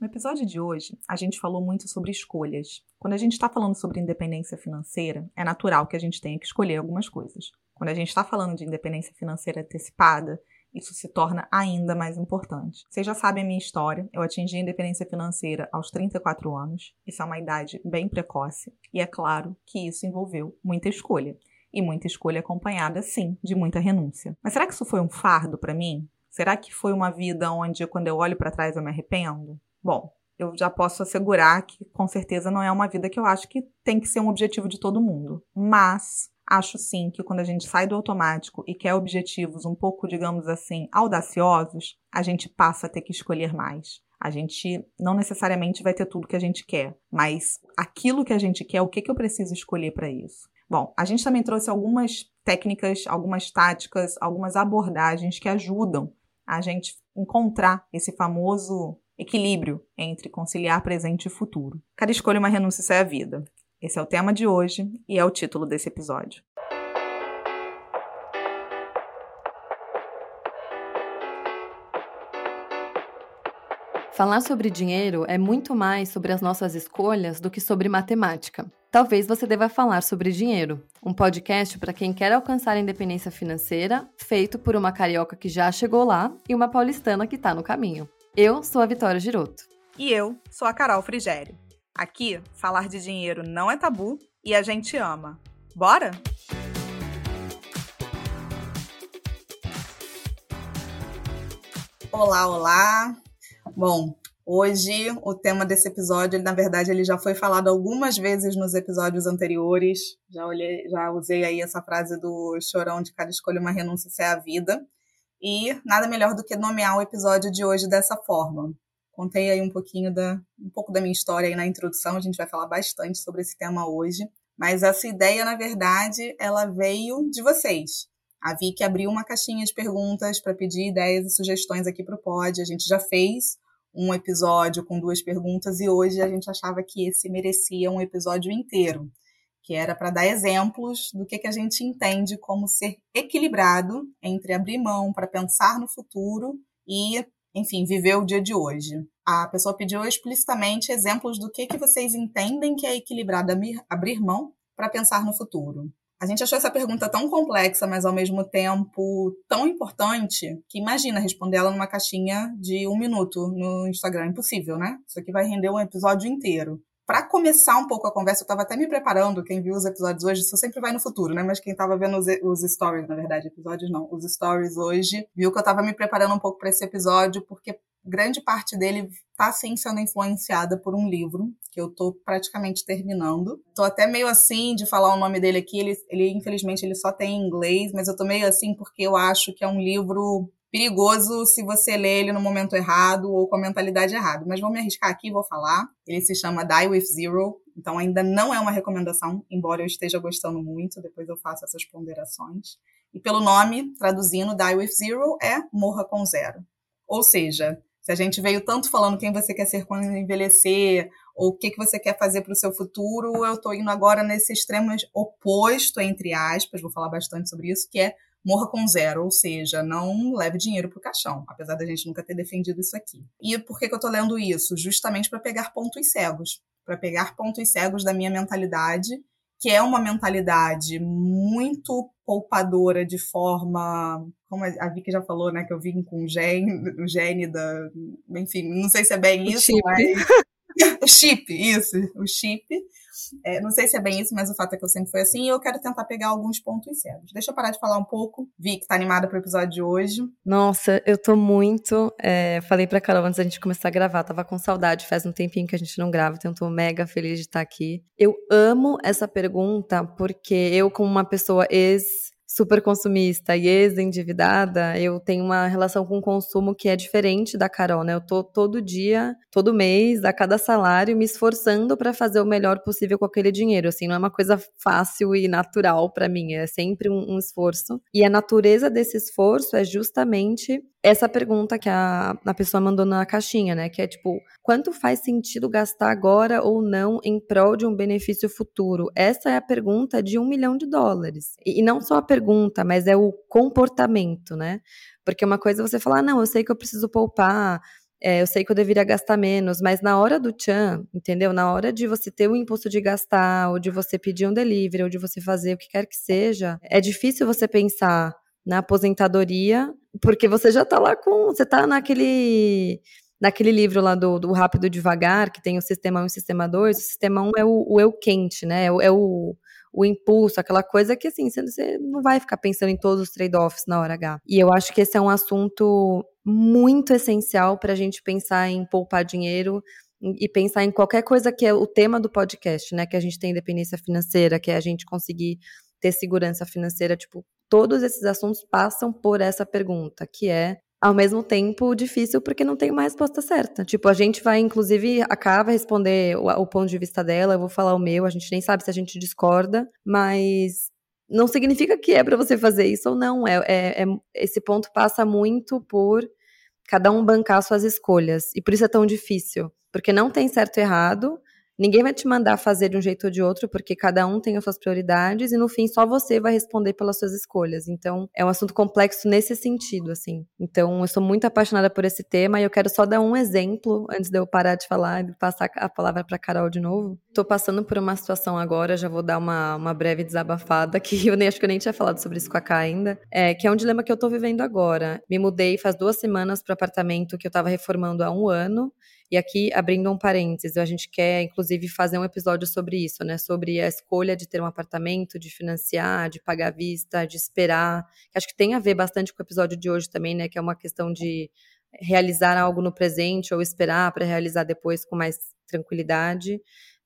No episódio de hoje, a gente falou muito sobre escolhas. Quando a gente está falando sobre independência financeira, é natural que a gente tenha que escolher algumas coisas. Quando a gente está falando de independência financeira antecipada, isso se torna ainda mais importante. Vocês já sabem a minha história. Eu atingi a independência financeira aos 34 anos. Isso é uma idade bem precoce. E é claro que isso envolveu muita escolha. E muita escolha acompanhada, sim, de muita renúncia. Mas será que isso foi um fardo para mim? Será que foi uma vida onde, quando eu olho para trás, eu me arrependo? Bom, eu já posso assegurar que com certeza não é uma vida que eu acho que tem que ser um objetivo de todo mundo. Mas acho sim que quando a gente sai do automático e quer objetivos um pouco, digamos assim, audaciosos, a gente passa a ter que escolher mais. A gente não necessariamente vai ter tudo que a gente quer, mas aquilo que a gente quer, o que, que eu preciso escolher para isso? Bom, a gente também trouxe algumas técnicas, algumas táticas, algumas abordagens que ajudam a gente encontrar esse famoso equilíbrio entre conciliar presente e futuro. Cada escolha é uma renúncia, isso é a vida. Esse é o tema de hoje e é o título desse episódio. Falar sobre dinheiro é muito mais sobre as nossas escolhas do que sobre matemática. Talvez você deva falar sobre dinheiro, um podcast para quem quer alcançar a independência financeira, feito por uma carioca que já chegou lá e uma paulistana que está no caminho. Eu sou a Vitória Giroto. E eu sou a Carol Frigério. Aqui, falar de dinheiro não é tabu e a gente ama. Bora? Olá, olá. Bom, hoje o tema desse episódio, na verdade, ele já foi falado algumas vezes nos episódios anteriores. Já olhei, já usei aí essa frase do chorão de cada escolha uma renúncia é a vida. E nada melhor do que nomear o episódio de hoje dessa forma. Contei aí um pouquinho da um pouco da minha história aí na introdução, a gente vai falar bastante sobre esse tema hoje, mas essa ideia, na verdade, ela veio de vocês. A Vicky abriu uma caixinha de perguntas para pedir ideias e sugestões aqui para o pod. A gente já fez um episódio com duas perguntas e hoje a gente achava que esse merecia um episódio inteiro que era para dar exemplos do que, que a gente entende como ser equilibrado entre abrir mão para pensar no futuro e, enfim, viver o dia de hoje. A pessoa pediu explicitamente exemplos do que, que vocês entendem que é equilibrado abrir mão para pensar no futuro. A gente achou essa pergunta tão complexa, mas ao mesmo tempo tão importante, que imagina responder ela numa caixinha de um minuto no Instagram. Impossível, né? Isso aqui vai render um episódio inteiro para começar um pouco a conversa, eu estava até me preparando, quem viu os episódios hoje, isso sempre vai no futuro, né? Mas quem estava vendo os, os, stories, na verdade, episódios não, os stories hoje, viu que eu estava me preparando um pouco para esse episódio, porque grande parte dele está sim sendo influenciada por um livro que eu estou praticamente terminando. Tô até meio assim de falar o nome dele aqui, ele, ele infelizmente ele só tem em inglês, mas eu tô meio assim porque eu acho que é um livro perigoso se você lê ele no momento errado ou com a mentalidade errada. Mas vou me arriscar aqui e vou falar. Ele se chama Die With Zero, então ainda não é uma recomendação, embora eu esteja gostando muito, depois eu faço essas ponderações. E pelo nome, traduzindo, Die With Zero é Morra com Zero. Ou seja, se a gente veio tanto falando quem você quer ser quando envelhecer, ou o que, que você quer fazer para o seu futuro, eu estou indo agora nesse extremo oposto, entre aspas, vou falar bastante sobre isso, que é morra com zero, ou seja, não leve dinheiro para o caixão, apesar da gente nunca ter defendido isso aqui. E por que, que eu estou lendo isso? Justamente para pegar pontos cegos, para pegar pontos cegos da minha mentalidade, que é uma mentalidade muito poupadora de forma, como a Vicky já falou, né, que eu vim com o gene, o gene da, enfim, não sei se é bem o isso, chip. mas o chip, isso, o chip é, não sei se é bem isso, mas o fato é que eu sempre fui assim e eu quero tentar pegar alguns pontos cegos. Deixa eu parar de falar um pouco. Vi que tá animada pro episódio de hoje. Nossa, eu tô muito. É, falei pra Carol antes da gente começar a gravar, tava com saudade, faz um tempinho que a gente não grava, então tô mega feliz de estar aqui. Eu amo essa pergunta porque eu, como uma pessoa ex super consumista e ex-endividada, eu tenho uma relação com o consumo que é diferente da Carol, né? Eu tô todo dia, todo mês, a cada salário, me esforçando para fazer o melhor possível com aquele dinheiro. Assim, não é uma coisa fácil e natural para mim, é sempre um, um esforço. E a natureza desse esforço é justamente essa pergunta que a, a pessoa mandou na caixinha, né? Que é tipo, quanto faz sentido gastar agora ou não em prol de um benefício futuro? Essa é a pergunta de um milhão de dólares. E, e não só a pergunta, mas é o comportamento, né? Porque uma coisa é você falar, ah, não, eu sei que eu preciso poupar é, eu sei que eu deveria gastar menos, mas na hora do tchan, entendeu? Na hora de você ter o impulso de gastar, ou de você pedir um delivery, ou de você fazer o que quer que seja, é difícil você pensar na aposentadoria, porque você já tá lá com. Você tá naquele. Naquele livro lá do, do Rápido e Devagar, que tem o sistema 1 e o sistema 2, o sistema 1 é o, o eu quente, né? É o, é o o impulso, aquela coisa que assim, você não vai ficar pensando em todos os trade-offs na hora H. E eu acho que esse é um assunto muito essencial para a gente pensar em poupar dinheiro e pensar em qualquer coisa que é o tema do podcast, né? Que a gente tem independência financeira, que é a gente conseguir ter segurança financeira, tipo, todos esses assuntos passam por essa pergunta, que é ao mesmo tempo difícil porque não tem uma resposta certa. Tipo, a gente vai, inclusive, a Cá vai responder o, o, ponto de vista dela, eu vou falar o meu, a gente nem sabe se a gente discorda, mas não significa que é para você fazer isso ou não. É, é, é, esse ponto passa muito por cada um bancar suas escolhas. E por isso é tão difícil. Porque não tem certo e errado, Ninguém vai te mandar fazer de um jeito ou de outro, porque cada um tem as suas prioridades e no fim só você vai responder pelas suas escolhas. Então, é um assunto complexo nesse sentido, assim. Então, eu sou muito apaixonada por esse tema e eu quero só dar um exemplo antes de eu parar de falar e passar a palavra para Carol de novo. Estou passando por uma situação agora, já vou dar uma, uma breve desabafada, que eu nem acho que eu nem tinha falado sobre isso com a Cá ainda, é, que é um dilema que eu estou vivendo agora. Me mudei faz duas semanas para apartamento que eu estava reformando há um ano e aqui, abrindo um parênteses, a gente quer, inclusive, fazer um episódio sobre isso, né? Sobre a escolha de ter um apartamento, de financiar, de pagar à vista, de esperar. Acho que tem a ver bastante com o episódio de hoje também, né? Que é uma questão de realizar algo no presente ou esperar para realizar depois com mais tranquilidade.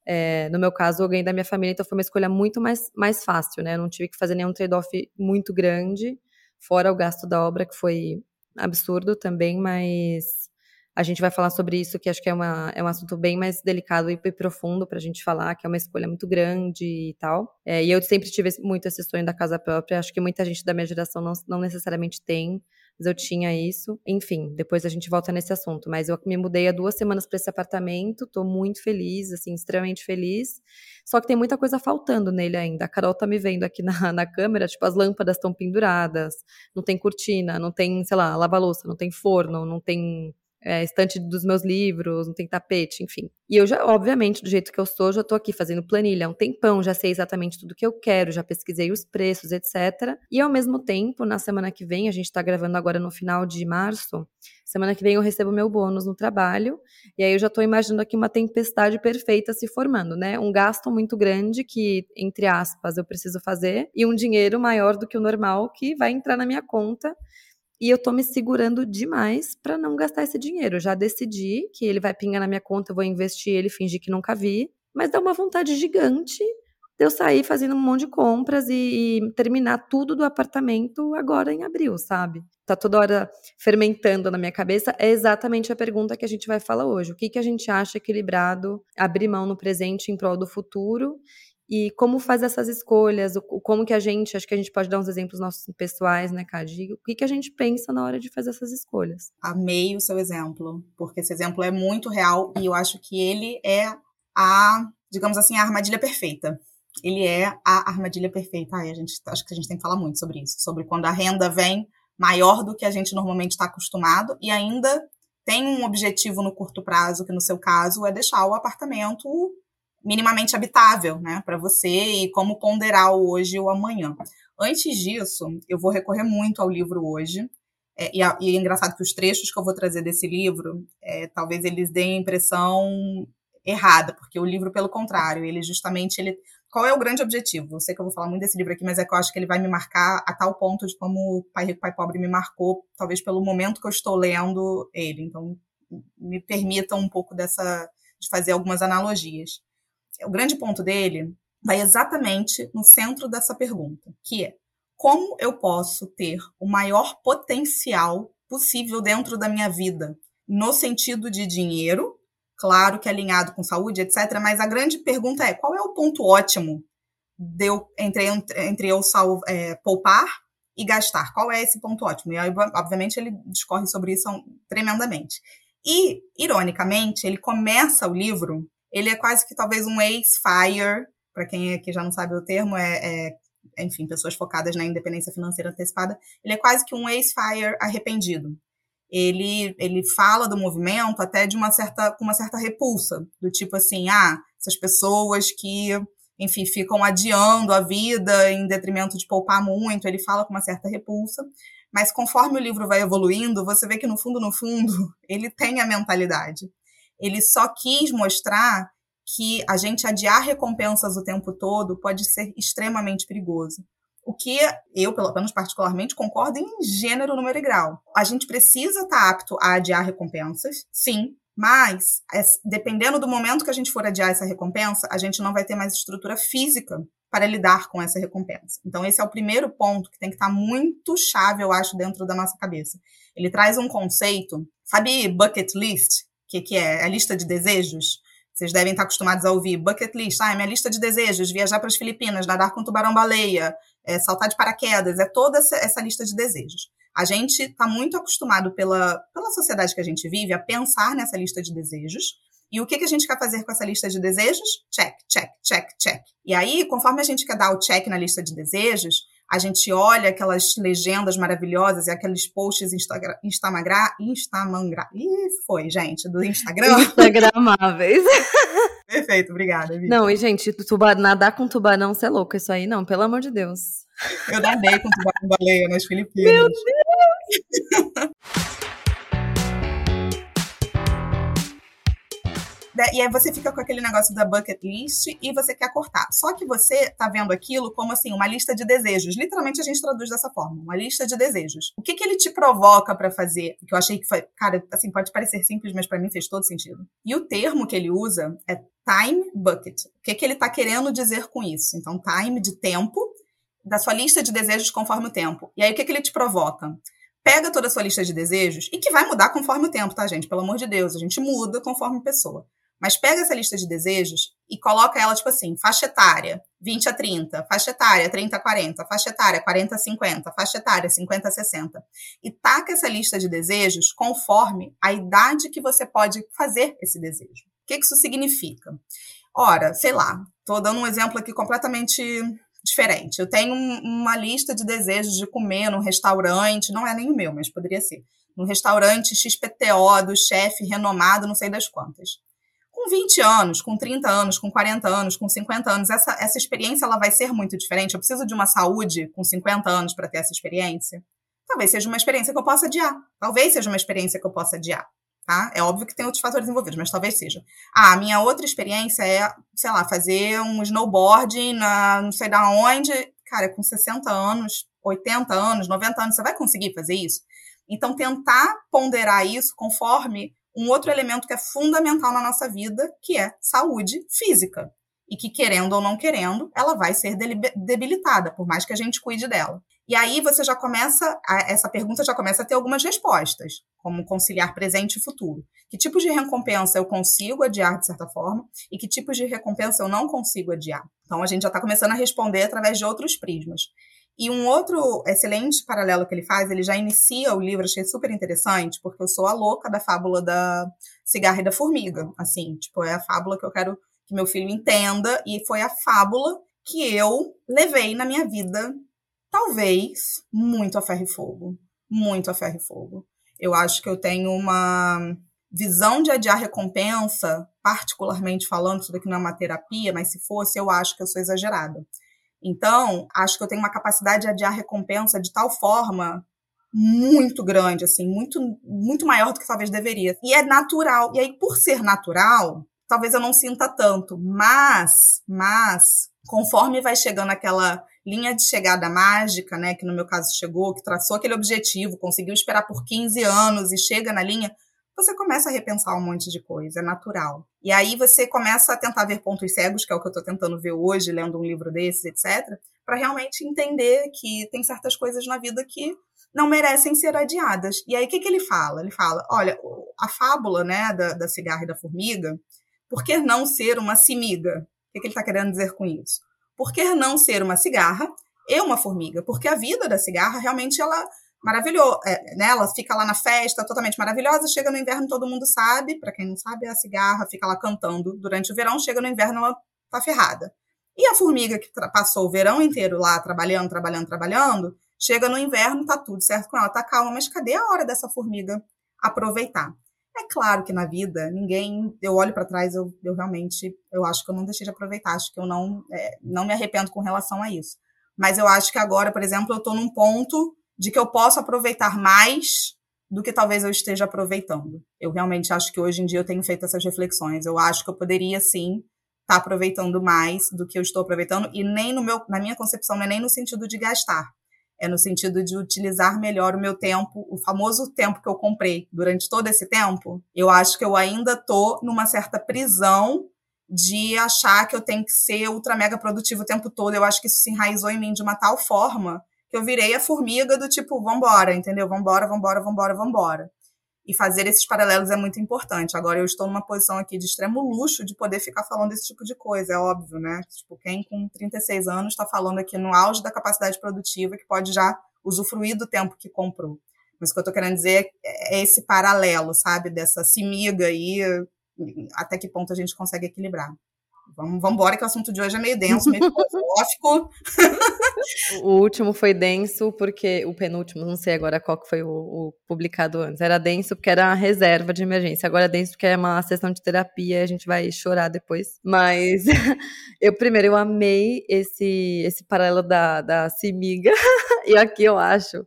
É, no meu caso, alguém da minha família, então foi uma escolha muito mais, mais fácil, né? Eu não tive que fazer nenhum trade-off muito grande, fora o gasto da obra, que foi absurdo também, mas a gente vai falar sobre isso, que acho que é, uma, é um assunto bem mais delicado e profundo para a gente falar, que é uma escolha muito grande e tal. É, e eu sempre tive muito esse sonho da casa própria. Acho que muita gente da minha geração não, não necessariamente tem, mas eu tinha isso. Enfim, depois a gente volta nesse assunto. Mas eu me mudei há duas semanas para esse apartamento, estou muito feliz, assim, extremamente feliz. Só que tem muita coisa faltando nele ainda. A Carol tá me vendo aqui na, na câmera, tipo, as lâmpadas estão penduradas, não tem cortina, não tem, sei lá, lava-louça, não tem forno, não tem é, estante dos meus livros, não tem tapete, enfim. E eu já, obviamente, do jeito que eu sou, já estou aqui fazendo planilha há um tempão, já sei exatamente tudo que eu quero, já pesquisei os preços, etc. E ao mesmo tempo, na semana que vem, a gente está gravando agora no final de março, semana que vem eu recebo meu bônus no trabalho, e aí eu já estou imaginando aqui uma tempestade perfeita se formando, né? Um gasto muito grande que, entre aspas, eu preciso fazer, e um dinheiro maior do que o normal que vai entrar na minha conta e eu tô me segurando demais para não gastar esse dinheiro. Já decidi que ele vai pingar na minha conta, eu vou investir ele, fingir que nunca vi. Mas dá uma vontade gigante de eu sair fazendo um monte de compras e, e terminar tudo do apartamento agora em abril, sabe? Tá toda hora fermentando na minha cabeça. É exatamente a pergunta que a gente vai falar hoje. O que, que a gente acha equilibrado abrir mão no presente em prol do futuro e como fazer essas escolhas, como que a gente, acho que a gente pode dar uns exemplos nossos pessoais, né, Cade? O que, que a gente pensa na hora de fazer essas escolhas? Amei o seu exemplo, porque esse exemplo é muito real e eu acho que ele é a, digamos assim, a armadilha perfeita. Ele é a armadilha perfeita. Ai, a gente, acho que a gente tem que falar muito sobre isso, sobre quando a renda vem maior do que a gente normalmente está acostumado e ainda tem um objetivo no curto prazo, que no seu caso é deixar o apartamento minimamente habitável, né, para você e como ponderar o hoje e o amanhã. Antes disso, eu vou recorrer muito ao livro hoje. É, e, e, é engraçado que os trechos que eu vou trazer desse livro, é, talvez eles deem a impressão errada, porque o livro, pelo contrário, ele justamente ele qual é o grande objetivo? Eu sei que eu vou falar muito desse livro aqui, mas é que eu acho que ele vai me marcar a tal ponto de como Pai Rico, Pai Pobre me marcou, talvez pelo momento que eu estou lendo ele. Então, me permitam um pouco dessa de fazer algumas analogias o grande ponto dele vai exatamente no centro dessa pergunta, que é como eu posso ter o maior potencial possível dentro da minha vida, no sentido de dinheiro, claro que alinhado com saúde, etc. Mas a grande pergunta é qual é o ponto ótimo de eu, entre, entre eu salvo, é, poupar e gastar? Qual é esse ponto ótimo? E aí, obviamente, ele discorre sobre isso tremendamente. E, ironicamente, ele começa o livro ele é quase que talvez um ex-fire, para quem aqui já não sabe o termo, é, é, enfim, pessoas focadas na independência financeira antecipada. Ele é quase que um ex-fire arrependido. ele, ele fala do movimento até de uma certa, com uma certa repulsa, do tipo assim, ah, essas pessoas que, enfim, ficam adiando a vida em detrimento de poupar muito, ele fala com uma certa repulsa, mas conforme o livro vai evoluindo, você vê que no fundo, no fundo, ele tem a mentalidade. Ele só quis mostrar que a gente adiar recompensas o tempo todo pode ser extremamente perigoso. O que eu, pelo menos particularmente, concordo em gênero, número e grau. A gente precisa estar tá apto a adiar recompensas, sim, mas dependendo do momento que a gente for adiar essa recompensa, a gente não vai ter mais estrutura física para lidar com essa recompensa. Então, esse é o primeiro ponto que tem que estar tá muito chave, eu acho, dentro da nossa cabeça. Ele traz um conceito, sabe, bucket list, que, que é a lista de desejos? Vocês devem estar acostumados a ouvir bucket list, ah, é minha lista de desejos, viajar para as Filipinas, nadar com tubarão-baleia, é, saltar de paraquedas, é toda essa, essa lista de desejos. A gente está muito acostumado pela, pela sociedade que a gente vive a pensar nessa lista de desejos. E o que, que a gente quer fazer com essa lista de desejos? Check, check, check, check. E aí, conforme a gente quer dar o check na lista de desejos, a gente olha aquelas legendas maravilhosas e aqueles posts Instagram, Instagram, Instamangra, Ih, foi, gente, do Instagram. Instagramáveis. Perfeito, obrigada. Vitor. Não, e gente, tuba, nadar com tubarão, você é louco, isso aí não, pelo amor de Deus. Eu nadei com tubarão baleia nas Filipinas. Meu Deus! Né, e aí você fica com aquele negócio da bucket list e você quer cortar. Só que você tá vendo aquilo como assim, uma lista de desejos. Literalmente a gente traduz dessa forma, uma lista de desejos. O que que ele te provoca para fazer? Que eu achei que foi, cara, assim, pode parecer simples, mas para mim fez todo sentido. E o termo que ele usa é time bucket. O que que ele tá querendo dizer com isso? Então, time de tempo da sua lista de desejos conforme o tempo. E aí o que que ele te provoca? Pega toda a sua lista de desejos e que vai mudar conforme o tempo, tá, gente? Pelo amor de Deus, a gente muda conforme pessoa. Mas pega essa lista de desejos e coloca ela, tipo assim, faixa etária, 20 a 30, faixa etária, 30 a 40, faixa etária, 40 a 50, faixa etária, 50 a 60. E taca essa lista de desejos conforme a idade que você pode fazer esse desejo. O que, isso significa? Ora, sei lá, tô dando um exemplo aqui completamente diferente. Eu tenho um, uma lista de desejos de comer num restaurante, não é nem o meu, mas poderia ser. Num restaurante XPTO do chefe renomado, não sei das quantas com 20 anos, com 30 anos, com 40 anos, com 50 anos, essa, essa experiência ela vai ser muito diferente. Eu preciso de uma saúde com 50 anos para ter essa experiência. Talvez seja uma experiência que eu possa adiar. Talvez seja uma experiência que eu possa adiar. Tá? É óbvio que tem outros fatores envolvidos, mas talvez seja. Ah, a minha outra experiência é, sei lá, fazer um snowboard na não sei da onde. Cara, com 60 anos, 80 anos, 90 anos, você vai conseguir fazer isso? Então, tentar ponderar isso conforme um outro elemento que é fundamental na nossa vida, que é saúde física. E que, querendo ou não querendo, ela vai ser debilitada, por mais que a gente cuide dela. E aí você já começa, a, essa pergunta já começa a ter algumas respostas, como conciliar presente e futuro. Que tipos de recompensa eu consigo adiar de certa forma e que tipos de recompensa eu não consigo adiar? Então a gente já está começando a responder através de outros prismas. E um outro excelente paralelo que ele faz, ele já inicia o livro, achei super interessante, porque eu sou a louca da fábula da cigarra e da formiga. Assim, tipo, é a fábula que eu quero que meu filho entenda, e foi a fábula que eu levei na minha vida, talvez, muito a ferro e fogo. Muito a ferro e fogo. Eu acho que eu tenho uma visão de adiar recompensa, particularmente falando, isso daqui não é uma terapia, mas se fosse, eu acho que eu sou exagerada. Então, acho que eu tenho uma capacidade de adiar recompensa de tal forma muito grande, assim, muito, muito maior do que talvez deveria. E é natural. E aí, por ser natural, talvez eu não sinta tanto. Mas, mas, conforme vai chegando aquela linha de chegada mágica, né, que no meu caso chegou, que traçou aquele objetivo, conseguiu esperar por 15 anos e chega na linha, você começa a repensar um monte de coisa, é natural. E aí você começa a tentar ver pontos cegos, que é o que eu estou tentando ver hoje, lendo um livro desses, etc., para realmente entender que tem certas coisas na vida que não merecem ser adiadas. E aí o que, que ele fala? Ele fala: olha, a fábula né, da, da cigarra e da formiga, por que não ser uma simiga? O que, que ele está querendo dizer com isso? Por que não ser uma cigarra e uma formiga? Porque a vida da cigarra realmente ela maravilhoso, é, né? Ela fica lá na festa, totalmente maravilhosa. Chega no inverno, todo mundo sabe. Para quem não sabe, a cigarra fica lá cantando durante o verão. Chega no inverno, ela tá ferrada. E a formiga que passou o verão inteiro lá trabalhando, trabalhando, trabalhando, chega no inverno, tá tudo certo com ela, tá calma. Mas cadê a hora dessa formiga aproveitar. É claro que na vida, ninguém. Eu olho para trás, eu, eu realmente. Eu acho que eu não deixei de aproveitar, acho que eu não, é, não me arrependo com relação a isso. Mas eu acho que agora, por exemplo, eu estou num ponto de que eu posso aproveitar mais do que talvez eu esteja aproveitando. Eu realmente acho que hoje em dia eu tenho feito essas reflexões. Eu acho que eu poderia sim estar tá aproveitando mais do que eu estou aproveitando e nem no meu, na minha concepção não é nem no sentido de gastar, é no sentido de utilizar melhor o meu tempo, o famoso tempo que eu comprei durante todo esse tempo. Eu acho que eu ainda tô numa certa prisão de achar que eu tenho que ser ultra mega produtivo o tempo todo. Eu acho que isso se enraizou em mim de uma tal forma que eu virei a formiga do tipo, vambora, entendeu? Vambora, vambora, vambora, vambora. E fazer esses paralelos é muito importante. Agora, eu estou numa posição aqui de extremo luxo de poder ficar falando esse tipo de coisa, é óbvio, né? Tipo, quem com 36 anos está falando aqui no auge da capacidade produtiva que pode já usufruir do tempo que comprou. Mas o que eu estou querendo dizer é esse paralelo, sabe? Dessa simiga aí, até que ponto a gente consegue equilibrar. Vamos, vamos embora que o assunto de hoje é meio denso, meio filosófico. o último foi denso porque o penúltimo, não sei agora qual que foi o, o, publicado antes. Era denso porque era uma reserva de emergência. Agora é denso porque é uma sessão de terapia, a gente vai chorar depois. Mas eu primeiro eu amei esse esse paralelo da da Simiga. e aqui eu acho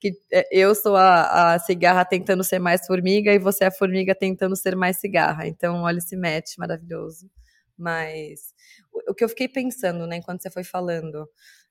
que é, eu sou a, a, cigarra tentando ser mais formiga e você é a formiga tentando ser mais cigarra. Então, olha esse match maravilhoso. Mas o, que eu fiquei pensando, né, enquanto você foi falando,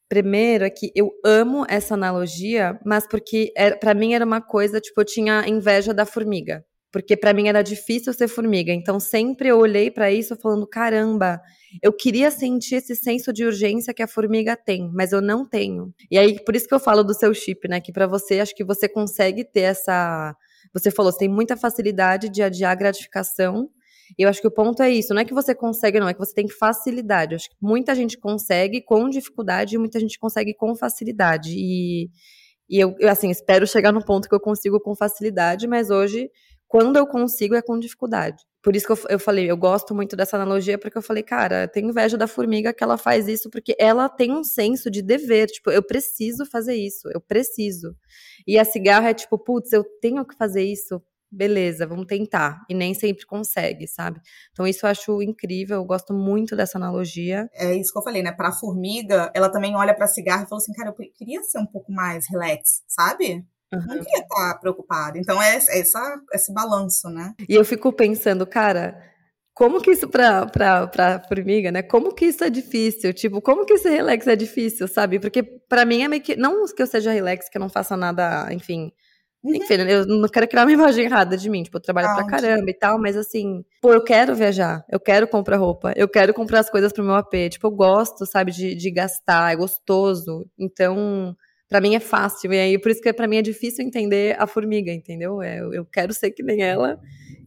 primeiro é que eu amo essa analogia, mas porque é, para mim era uma coisa, tipo, eu tinha inveja da formiga. Porque para mim era difícil ser formiga. Então sempre eu olhei para isso falando: caramba, eu queria sentir esse senso de urgência que a formiga tem, mas eu não tenho. E aí, por isso que eu falo do seu chip, né? Que para você, acho que você consegue ter essa. Você falou, você tem muita facilidade de adiar gratificação e eu acho que o ponto é isso, não é que você consegue, não, é que você tem facilidade. Eu acho que muita gente consegue com dificuldade e muita gente consegue com facilidade. E, e eu, assim, espero chegar no ponto que eu consigo com facilidade, mas hoje, quando eu consigo, é com dificuldade. Por isso que eu, eu falei, eu gosto muito dessa analogia, porque eu falei, cara, eu tenho inveja da formiga que ela faz isso, porque ela tem um senso de dever, tipo, eu preciso fazer isso, eu preciso. E a cigarra é tipo, putz, eu tenho que fazer isso beleza, vamos tentar. E nem sempre consegue, sabe? Então isso eu acho incrível, eu gosto muito dessa analogia. É isso que eu falei, né? Pra formiga, ela também olha pra cigarro e fala assim, cara, eu queria ser um pouco mais relax, sabe? Uhum. Não queria estar preocupada. Então é essa, esse balanço, né? E eu fico pensando, cara, como que isso pra, pra, pra formiga, né? Como que isso é difícil? Tipo, como que esse relax é difícil, sabe? Porque para mim é meio que. Não que eu seja relax, que eu não faça nada, enfim, enfim, eu não quero criar uma imagem errada de mim. Tipo, eu trabalho pra caramba e tal, mas assim, pô, eu quero viajar, eu quero comprar roupa, eu quero comprar as coisas pro meu AP. Tipo, eu gosto, sabe, de, de gastar, é gostoso. Então, para mim é fácil. E aí, por isso que para mim é difícil entender a formiga, entendeu? É, eu, eu quero ser que nem ela.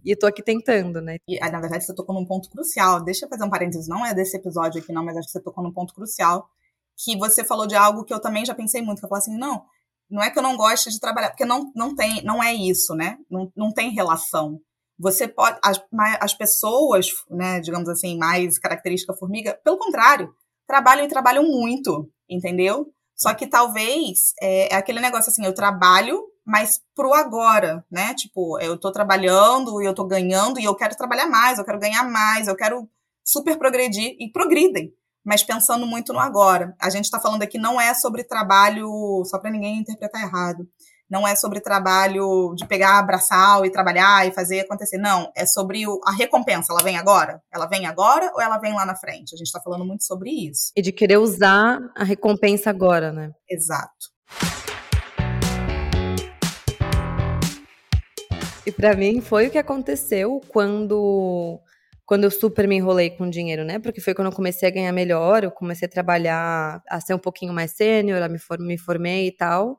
E tô aqui tentando, né? E, na verdade, você tocou num ponto crucial. Deixa eu fazer um parênteses, não é desse episódio aqui, não, mas acho que você tocou num ponto crucial. Que você falou de algo que eu também já pensei muito. Que eu falei assim, não, não é que eu não goste de trabalhar, porque não, não tem, não é isso, né? Não, não tem relação. Você pode, as, as pessoas, né, digamos assim, mais característica formiga, pelo contrário, trabalham e trabalham muito, entendeu? Só que talvez é, é aquele negócio assim, eu trabalho, mas pro agora, né? Tipo, eu tô trabalhando e eu tô ganhando e eu quero trabalhar mais, eu quero ganhar mais, eu quero super progredir e progridem mas pensando muito no agora. A gente está falando aqui não é sobre trabalho, só para ninguém interpretar errado. Não é sobre trabalho de pegar abraçal e trabalhar e fazer acontecer. Não, é sobre o, a recompensa. Ela vem agora? Ela vem agora ou ela vem lá na frente? A gente está falando muito sobre isso. E de querer usar a recompensa agora, né? Exato. E para mim foi o que aconteceu quando quando eu super me enrolei com dinheiro, né? Porque foi quando eu comecei a ganhar melhor, eu comecei a trabalhar, a ser um pouquinho mais sênior, me, me formei e tal.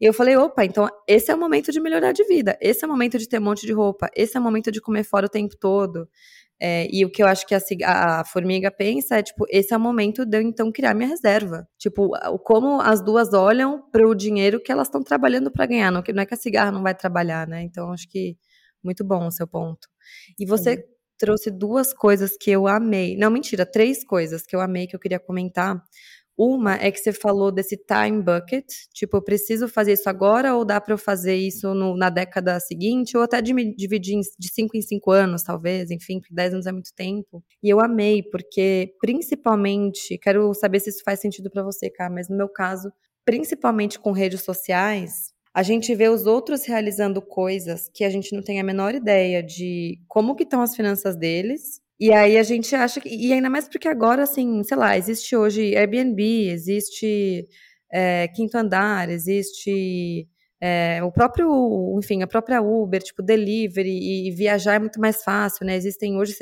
E eu falei, opa, então esse é o momento de melhorar de vida, esse é o momento de ter um monte de roupa, esse é o momento de comer fora o tempo todo. É, e o que eu acho que a, a, formiga pensa é, tipo, esse é o momento de eu então criar minha reserva. Tipo, como as duas olham para o dinheiro que elas estão trabalhando para ganhar, não, não é que a cigarra não vai trabalhar, né? Então, acho que muito bom o seu ponto. E você Sim trouxe duas coisas que eu amei. Não, mentira, três coisas que eu amei que eu queria comentar. Uma é que você falou desse time bucket, tipo, eu preciso fazer isso agora ou dá para eu fazer isso no, na década seguinte, ou até de me dividir de cinco em cinco anos, talvez, enfim, porque 10 anos é muito tempo. E eu amei, porque principalmente, quero saber se isso faz sentido para você, cara, mas no meu caso, principalmente com redes sociais, a gente vê os outros realizando coisas que a gente não tem a menor ideia de como que estão as finanças deles. E aí a gente acha que. E ainda mais porque agora, assim, sei lá, existe hoje Airbnb, existe é, Quinto Andar, existe é, o próprio, enfim, a própria Uber, tipo, delivery, e, e viajar é muito mais fácil, né? Existem hoje,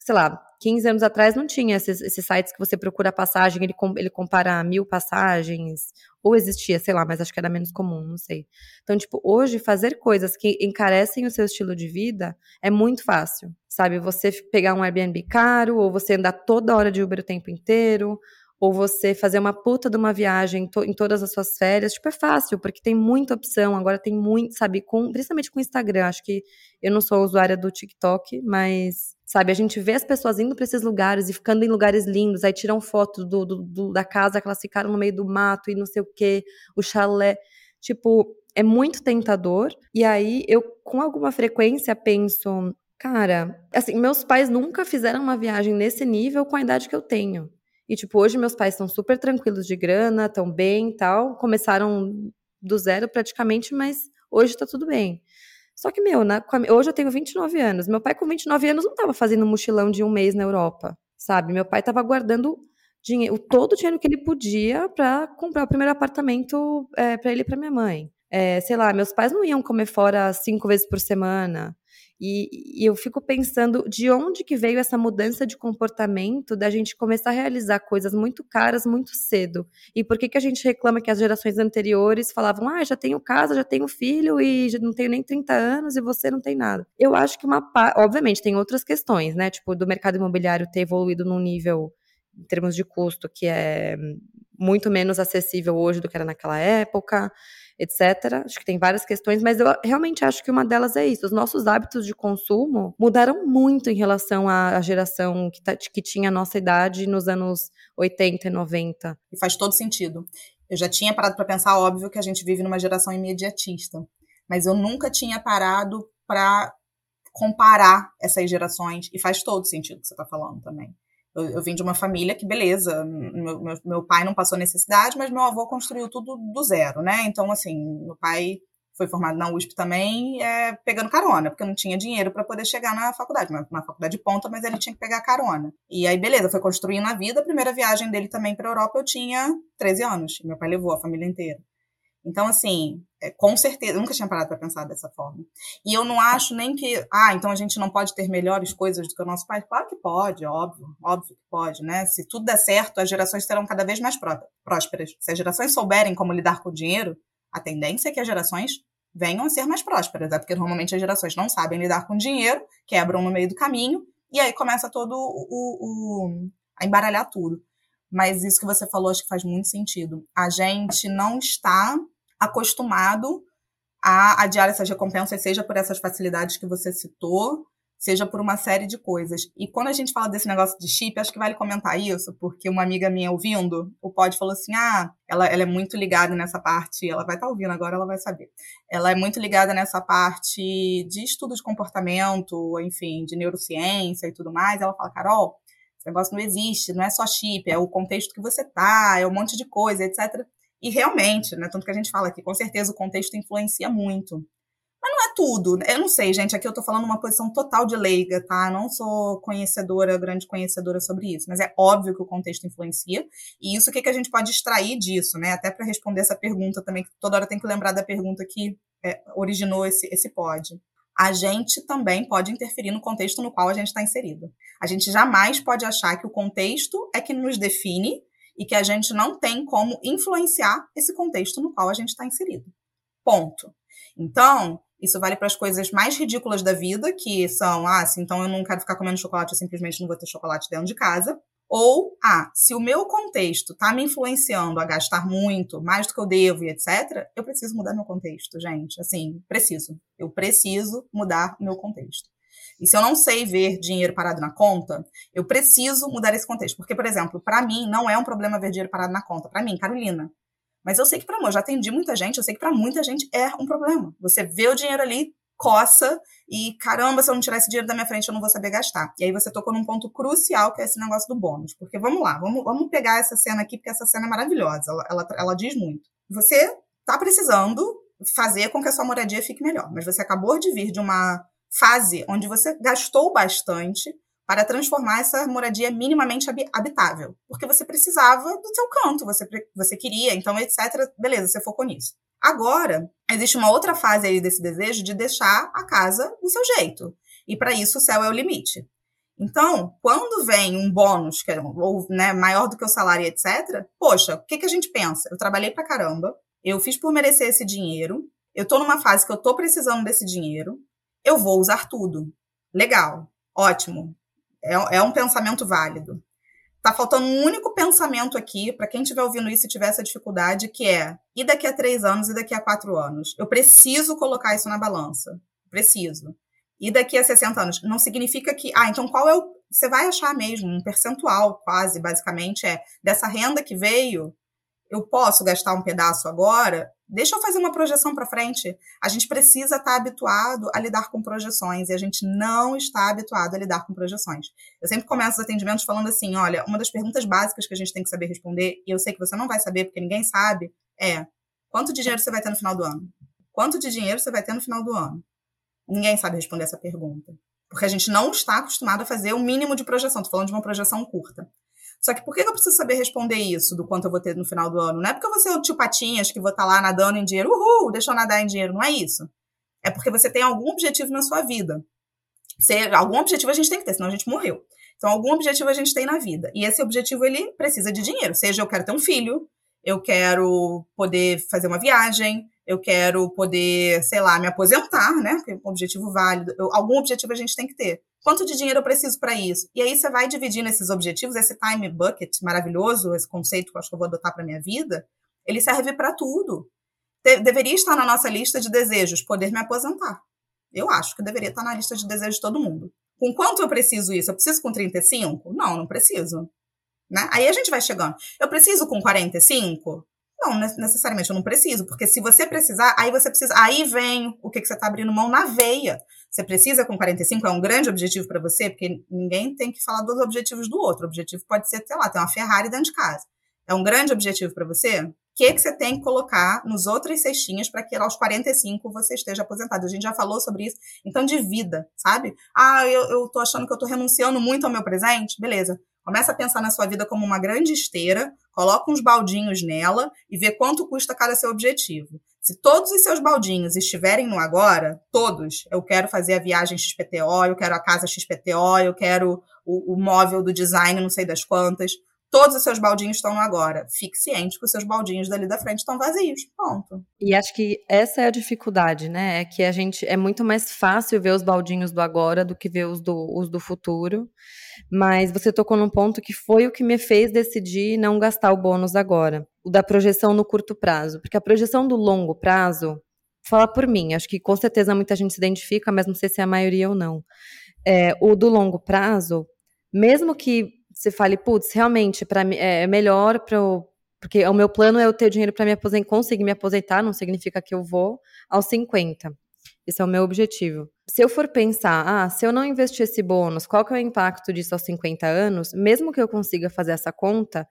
sei lá, 15 anos atrás não tinha esses, esses sites que você procura passagem, ele, ele compara mil passagens, ou existia, sei lá, mas acho que era menos comum, não sei. Então, tipo, hoje fazer coisas que encarecem o seu estilo de vida é muito fácil, sabe? Você pegar um Airbnb caro, ou você andar toda hora de Uber o tempo inteiro, ou você fazer uma puta de uma viagem to em todas as suas férias, tipo, é fácil, porque tem muita opção, agora tem muito, sabe, com, principalmente com o Instagram, acho que eu não sou usuária do TikTok, mas, sabe, a gente vê as pessoas indo para esses lugares e ficando em lugares lindos, aí tiram foto do, do, do, da casa que elas ficaram no meio do mato e não sei o que, o chalé, tipo, é muito tentador, e aí eu, com alguma frequência, penso, cara, assim, meus pais nunca fizeram uma viagem nesse nível com a idade que eu tenho, e, tipo, hoje meus pais estão super tranquilos de grana, estão bem e tal. Começaram do zero praticamente, mas hoje tá tudo bem. Só que, meu, na, hoje eu tenho 29 anos. Meu pai, com 29 anos, não tava fazendo um mochilão de um mês na Europa, sabe? Meu pai tava guardando dinheiro, todo o dinheiro que ele podia para comprar o primeiro apartamento é, para ele e para minha mãe. É, sei lá, meus pais não iam comer fora cinco vezes por semana. E, e, eu fico pensando de onde que veio essa mudança de comportamento da gente começar a realizar coisas muito caras muito cedo. E por que, que a gente reclama que as gerações anteriores falavam, ah, já tenho casa, já tenho filho e não tenho nem 30 anos e você não tem nada. Eu acho que uma obviamente tem outras questões, né? Tipo, do mercado imobiliário ter evoluído num nível em termos de custo que é muito menos acessível hoje do que era naquela época etc. Acho que tem várias questões, mas eu realmente acho que uma delas é isso. Os nossos hábitos de consumo mudaram muito em relação à geração que, tá, que tinha a nossa idade nos anos 80 e 90. E faz todo sentido. Eu já tinha parado para pensar, óbvio, que a gente vive numa geração imediatista, mas eu nunca tinha parado para comparar essas gerações, e faz todo sentido o que você está falando também. Eu, eu, vim de uma família que, beleza, meu, meu, meu, pai não passou necessidade, mas meu avô construiu tudo do zero, né? Então, assim, meu pai foi formado na USP também, é, pegando carona, porque não tinha dinheiro para poder chegar na faculdade, uma, uma faculdade de ponta, mas ele tinha que pegar carona. E aí, beleza, foi construindo a vida. A primeira viagem dele também para Europa eu tinha 13 anos. Meu pai levou a família inteira. Então, assim, é, com certeza, nunca tinha parado para pensar dessa forma. E eu não acho nem que, ah, então a gente não pode ter melhores coisas do que o nosso pai. Claro que pode, óbvio, óbvio que pode, né? Se tudo der certo, as gerações serão cada vez mais prósperas. Se as gerações souberem como lidar com o dinheiro, a tendência é que as gerações venham a ser mais prósperas, é porque normalmente as gerações não sabem lidar com dinheiro, quebram no meio do caminho, e aí começa todo o, o, o a embaralhar tudo. Mas isso que você falou acho que faz muito sentido. A gente não está acostumado a adiar essas recompensas, seja por essas facilidades que você citou, seja por uma série de coisas. E quando a gente fala desse negócio de chip, acho que vale comentar isso, porque uma amiga minha ouvindo, o Pod falou assim: ah, ela, ela é muito ligada nessa parte, ela vai estar tá ouvindo agora, ela vai saber. Ela é muito ligada nessa parte de estudo de comportamento, enfim, de neurociência e tudo mais. Ela fala, Carol, esse negócio não existe, não é só chip, é o contexto que você tá, é um monte de coisa, etc. E realmente, né, tanto que a gente fala aqui, com certeza o contexto influencia muito. Mas não é tudo. Né? Eu não sei, gente, aqui eu tô falando uma posição total de leiga, tá? Não sou conhecedora, grande conhecedora sobre isso, mas é óbvio que o contexto influencia. E isso, o que, que a gente pode extrair disso, né? Até para responder essa pergunta também, que toda hora tem que lembrar da pergunta que é, originou esse, esse pod. A gente também pode interferir no contexto no qual a gente está inserido. A gente jamais pode achar que o contexto é que nos define e que a gente não tem como influenciar esse contexto no qual a gente está inserido. Ponto. Então, isso vale para as coisas mais ridículas da vida, que são, ah, se então eu não quero ficar comendo chocolate, eu simplesmente não vou ter chocolate dentro de casa. Ou, ah, se o meu contexto está me influenciando a gastar muito, mais do que eu devo e etc., eu preciso mudar meu contexto, gente. Assim, preciso. Eu preciso mudar meu contexto. E se eu não sei ver dinheiro parado na conta, eu preciso mudar esse contexto. Porque, por exemplo, para mim não é um problema ver dinheiro parado na conta. Para mim, Carolina. Mas eu sei que para mim, eu já atendi muita gente, eu sei que para muita gente é um problema. Você vê o dinheiro ali, coça e caramba, se eu não tirar esse dinheiro da minha frente, eu não vou saber gastar. E aí você tocou num ponto crucial, que é esse negócio do bônus. Porque vamos lá, vamos, vamos pegar essa cena aqui, porque essa cena é maravilhosa. Ela, ela, ela diz muito. Você tá precisando fazer com que a sua moradia fique melhor, mas você acabou de vir de uma fase onde você gastou bastante para transformar essa moradia minimamente habitável, porque você precisava do seu canto, você, você queria, então, etc. Beleza, você focou nisso. Agora, existe uma outra fase aí desse desejo de deixar a casa do seu jeito. E para isso o céu é o limite. Então, quando vem um bônus, que é, ou, né, maior do que o salário, etc., poxa, o que, que a gente pensa? Eu trabalhei pra caramba, eu fiz por merecer esse dinheiro, eu tô numa fase que eu tô precisando desse dinheiro, eu vou usar tudo. Legal, ótimo. É, é um pensamento válido. Tá faltando um único pensamento aqui, para quem estiver ouvindo isso e tiver essa dificuldade, que é: e daqui a três anos e daqui a quatro anos? Eu preciso colocar isso na balança. Preciso. E daqui a 60 anos? Não significa que. Ah, então qual é o. Você vai achar mesmo um percentual, quase, basicamente, é dessa renda que veio, eu posso gastar um pedaço agora? Deixa eu fazer uma projeção para frente. A gente precisa estar tá habituado a lidar com projeções e a gente não está habituado a lidar com projeções. Eu sempre começo os atendimentos falando assim: olha, uma das perguntas básicas que a gente tem que saber responder, e eu sei que você não vai saber porque ninguém sabe, é: quanto de dinheiro você vai ter no final do ano? Quanto de dinheiro você vai ter no final do ano? Ninguém sabe responder essa pergunta. Porque a gente não está acostumado a fazer o mínimo de projeção. Estou falando de uma projeção curta. Só que por que eu preciso saber responder isso do quanto eu vou ter no final do ano? Não é porque eu vou ser o tio Patinhas que vou estar tá lá nadando em dinheiro, uhul, deixa eu nadar em dinheiro. Não é isso. É porque você tem algum objetivo na sua vida. Você, algum objetivo a gente tem que ter, senão a gente morreu. Então, algum objetivo a gente tem na vida. E esse objetivo, ele precisa de dinheiro. Seja eu quero ter um filho, eu quero poder fazer uma viagem, eu quero poder, sei lá, me aposentar, né? Um objetivo válido. Eu, algum objetivo a gente tem que ter. Quanto de dinheiro eu preciso para isso? E aí você vai dividindo esses objetivos, esse time bucket maravilhoso, esse conceito que eu acho que eu vou adotar para minha vida, ele serve para tudo. De deveria estar na nossa lista de desejos poder me aposentar. Eu acho que deveria estar na lista de desejos de todo mundo. Com quanto eu preciso isso? Eu preciso com 35? Não, não preciso. Né? Aí a gente vai chegando. Eu preciso com 45? Não, necessariamente eu não preciso, porque se você precisar, aí você precisa. Aí vem o que, que você está abrindo mão na veia. Você precisa com 45, é um grande objetivo para você, porque ninguém tem que falar dos objetivos do outro. O objetivo pode ser, sei lá, ter uma Ferrari dentro de casa. É um grande objetivo para você? O que, que você tem que colocar nos outros cestinhas para que aos 45 você esteja aposentado? A gente já falou sobre isso. Então, de vida, sabe? Ah, eu, eu tô achando que eu tô renunciando muito ao meu presente. Beleza. Começa a pensar na sua vida como uma grande esteira, coloca uns baldinhos nela e vê quanto custa cada seu objetivo. Se todos os seus baldinhos estiverem no agora, todos, eu quero fazer a viagem XPTO, eu quero a casa XPTO, eu quero o, o móvel do design, não sei das quantas. Todos os seus baldinhos estão no agora. Fique ciente que os seus baldinhos dali da frente estão vazios. Ponto. E acho que essa é a dificuldade, né? É que a gente é muito mais fácil ver os baldinhos do agora do que ver os do, os do futuro. Mas você tocou num ponto que foi o que me fez decidir não gastar o bônus agora, o da projeção no curto prazo. Porque a projeção do longo prazo, fala por mim, acho que com certeza muita gente se identifica, mas não sei se é a maioria ou não. É, o do longo prazo, mesmo que você fale, putz, realmente para é, é melhor para porque o meu plano é eu ter dinheiro para me aposentar, conseguir me aposentar, não significa que eu vou aos 50. Esse é o meu objetivo se eu for pensar, ah, se eu não investir esse bônus, qual que é o impacto disso aos 50 anos? Mesmo que eu consiga fazer essa conta,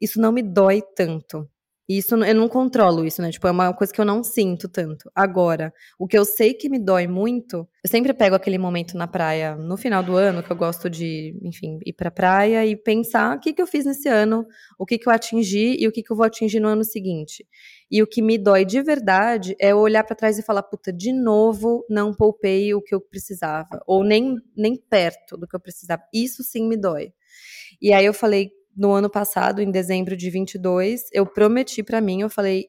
isso não me dói tanto. Isso eu não controlo isso, né? Tipo, é uma coisa que eu não sinto tanto. Agora, o que eu sei que me dói muito, eu sempre pego aquele momento na praia no final do ano que eu gosto de, enfim, ir pra praia e pensar o que, que eu fiz nesse ano, o que, que eu atingi e o que, que eu vou atingir no ano seguinte. E o que me dói de verdade é olhar para trás e falar, puta, de novo não poupei o que eu precisava, ou nem, nem perto do que eu precisava. Isso sim me dói. E aí eu falei, no ano passado, em dezembro de 22, eu prometi para mim, eu falei,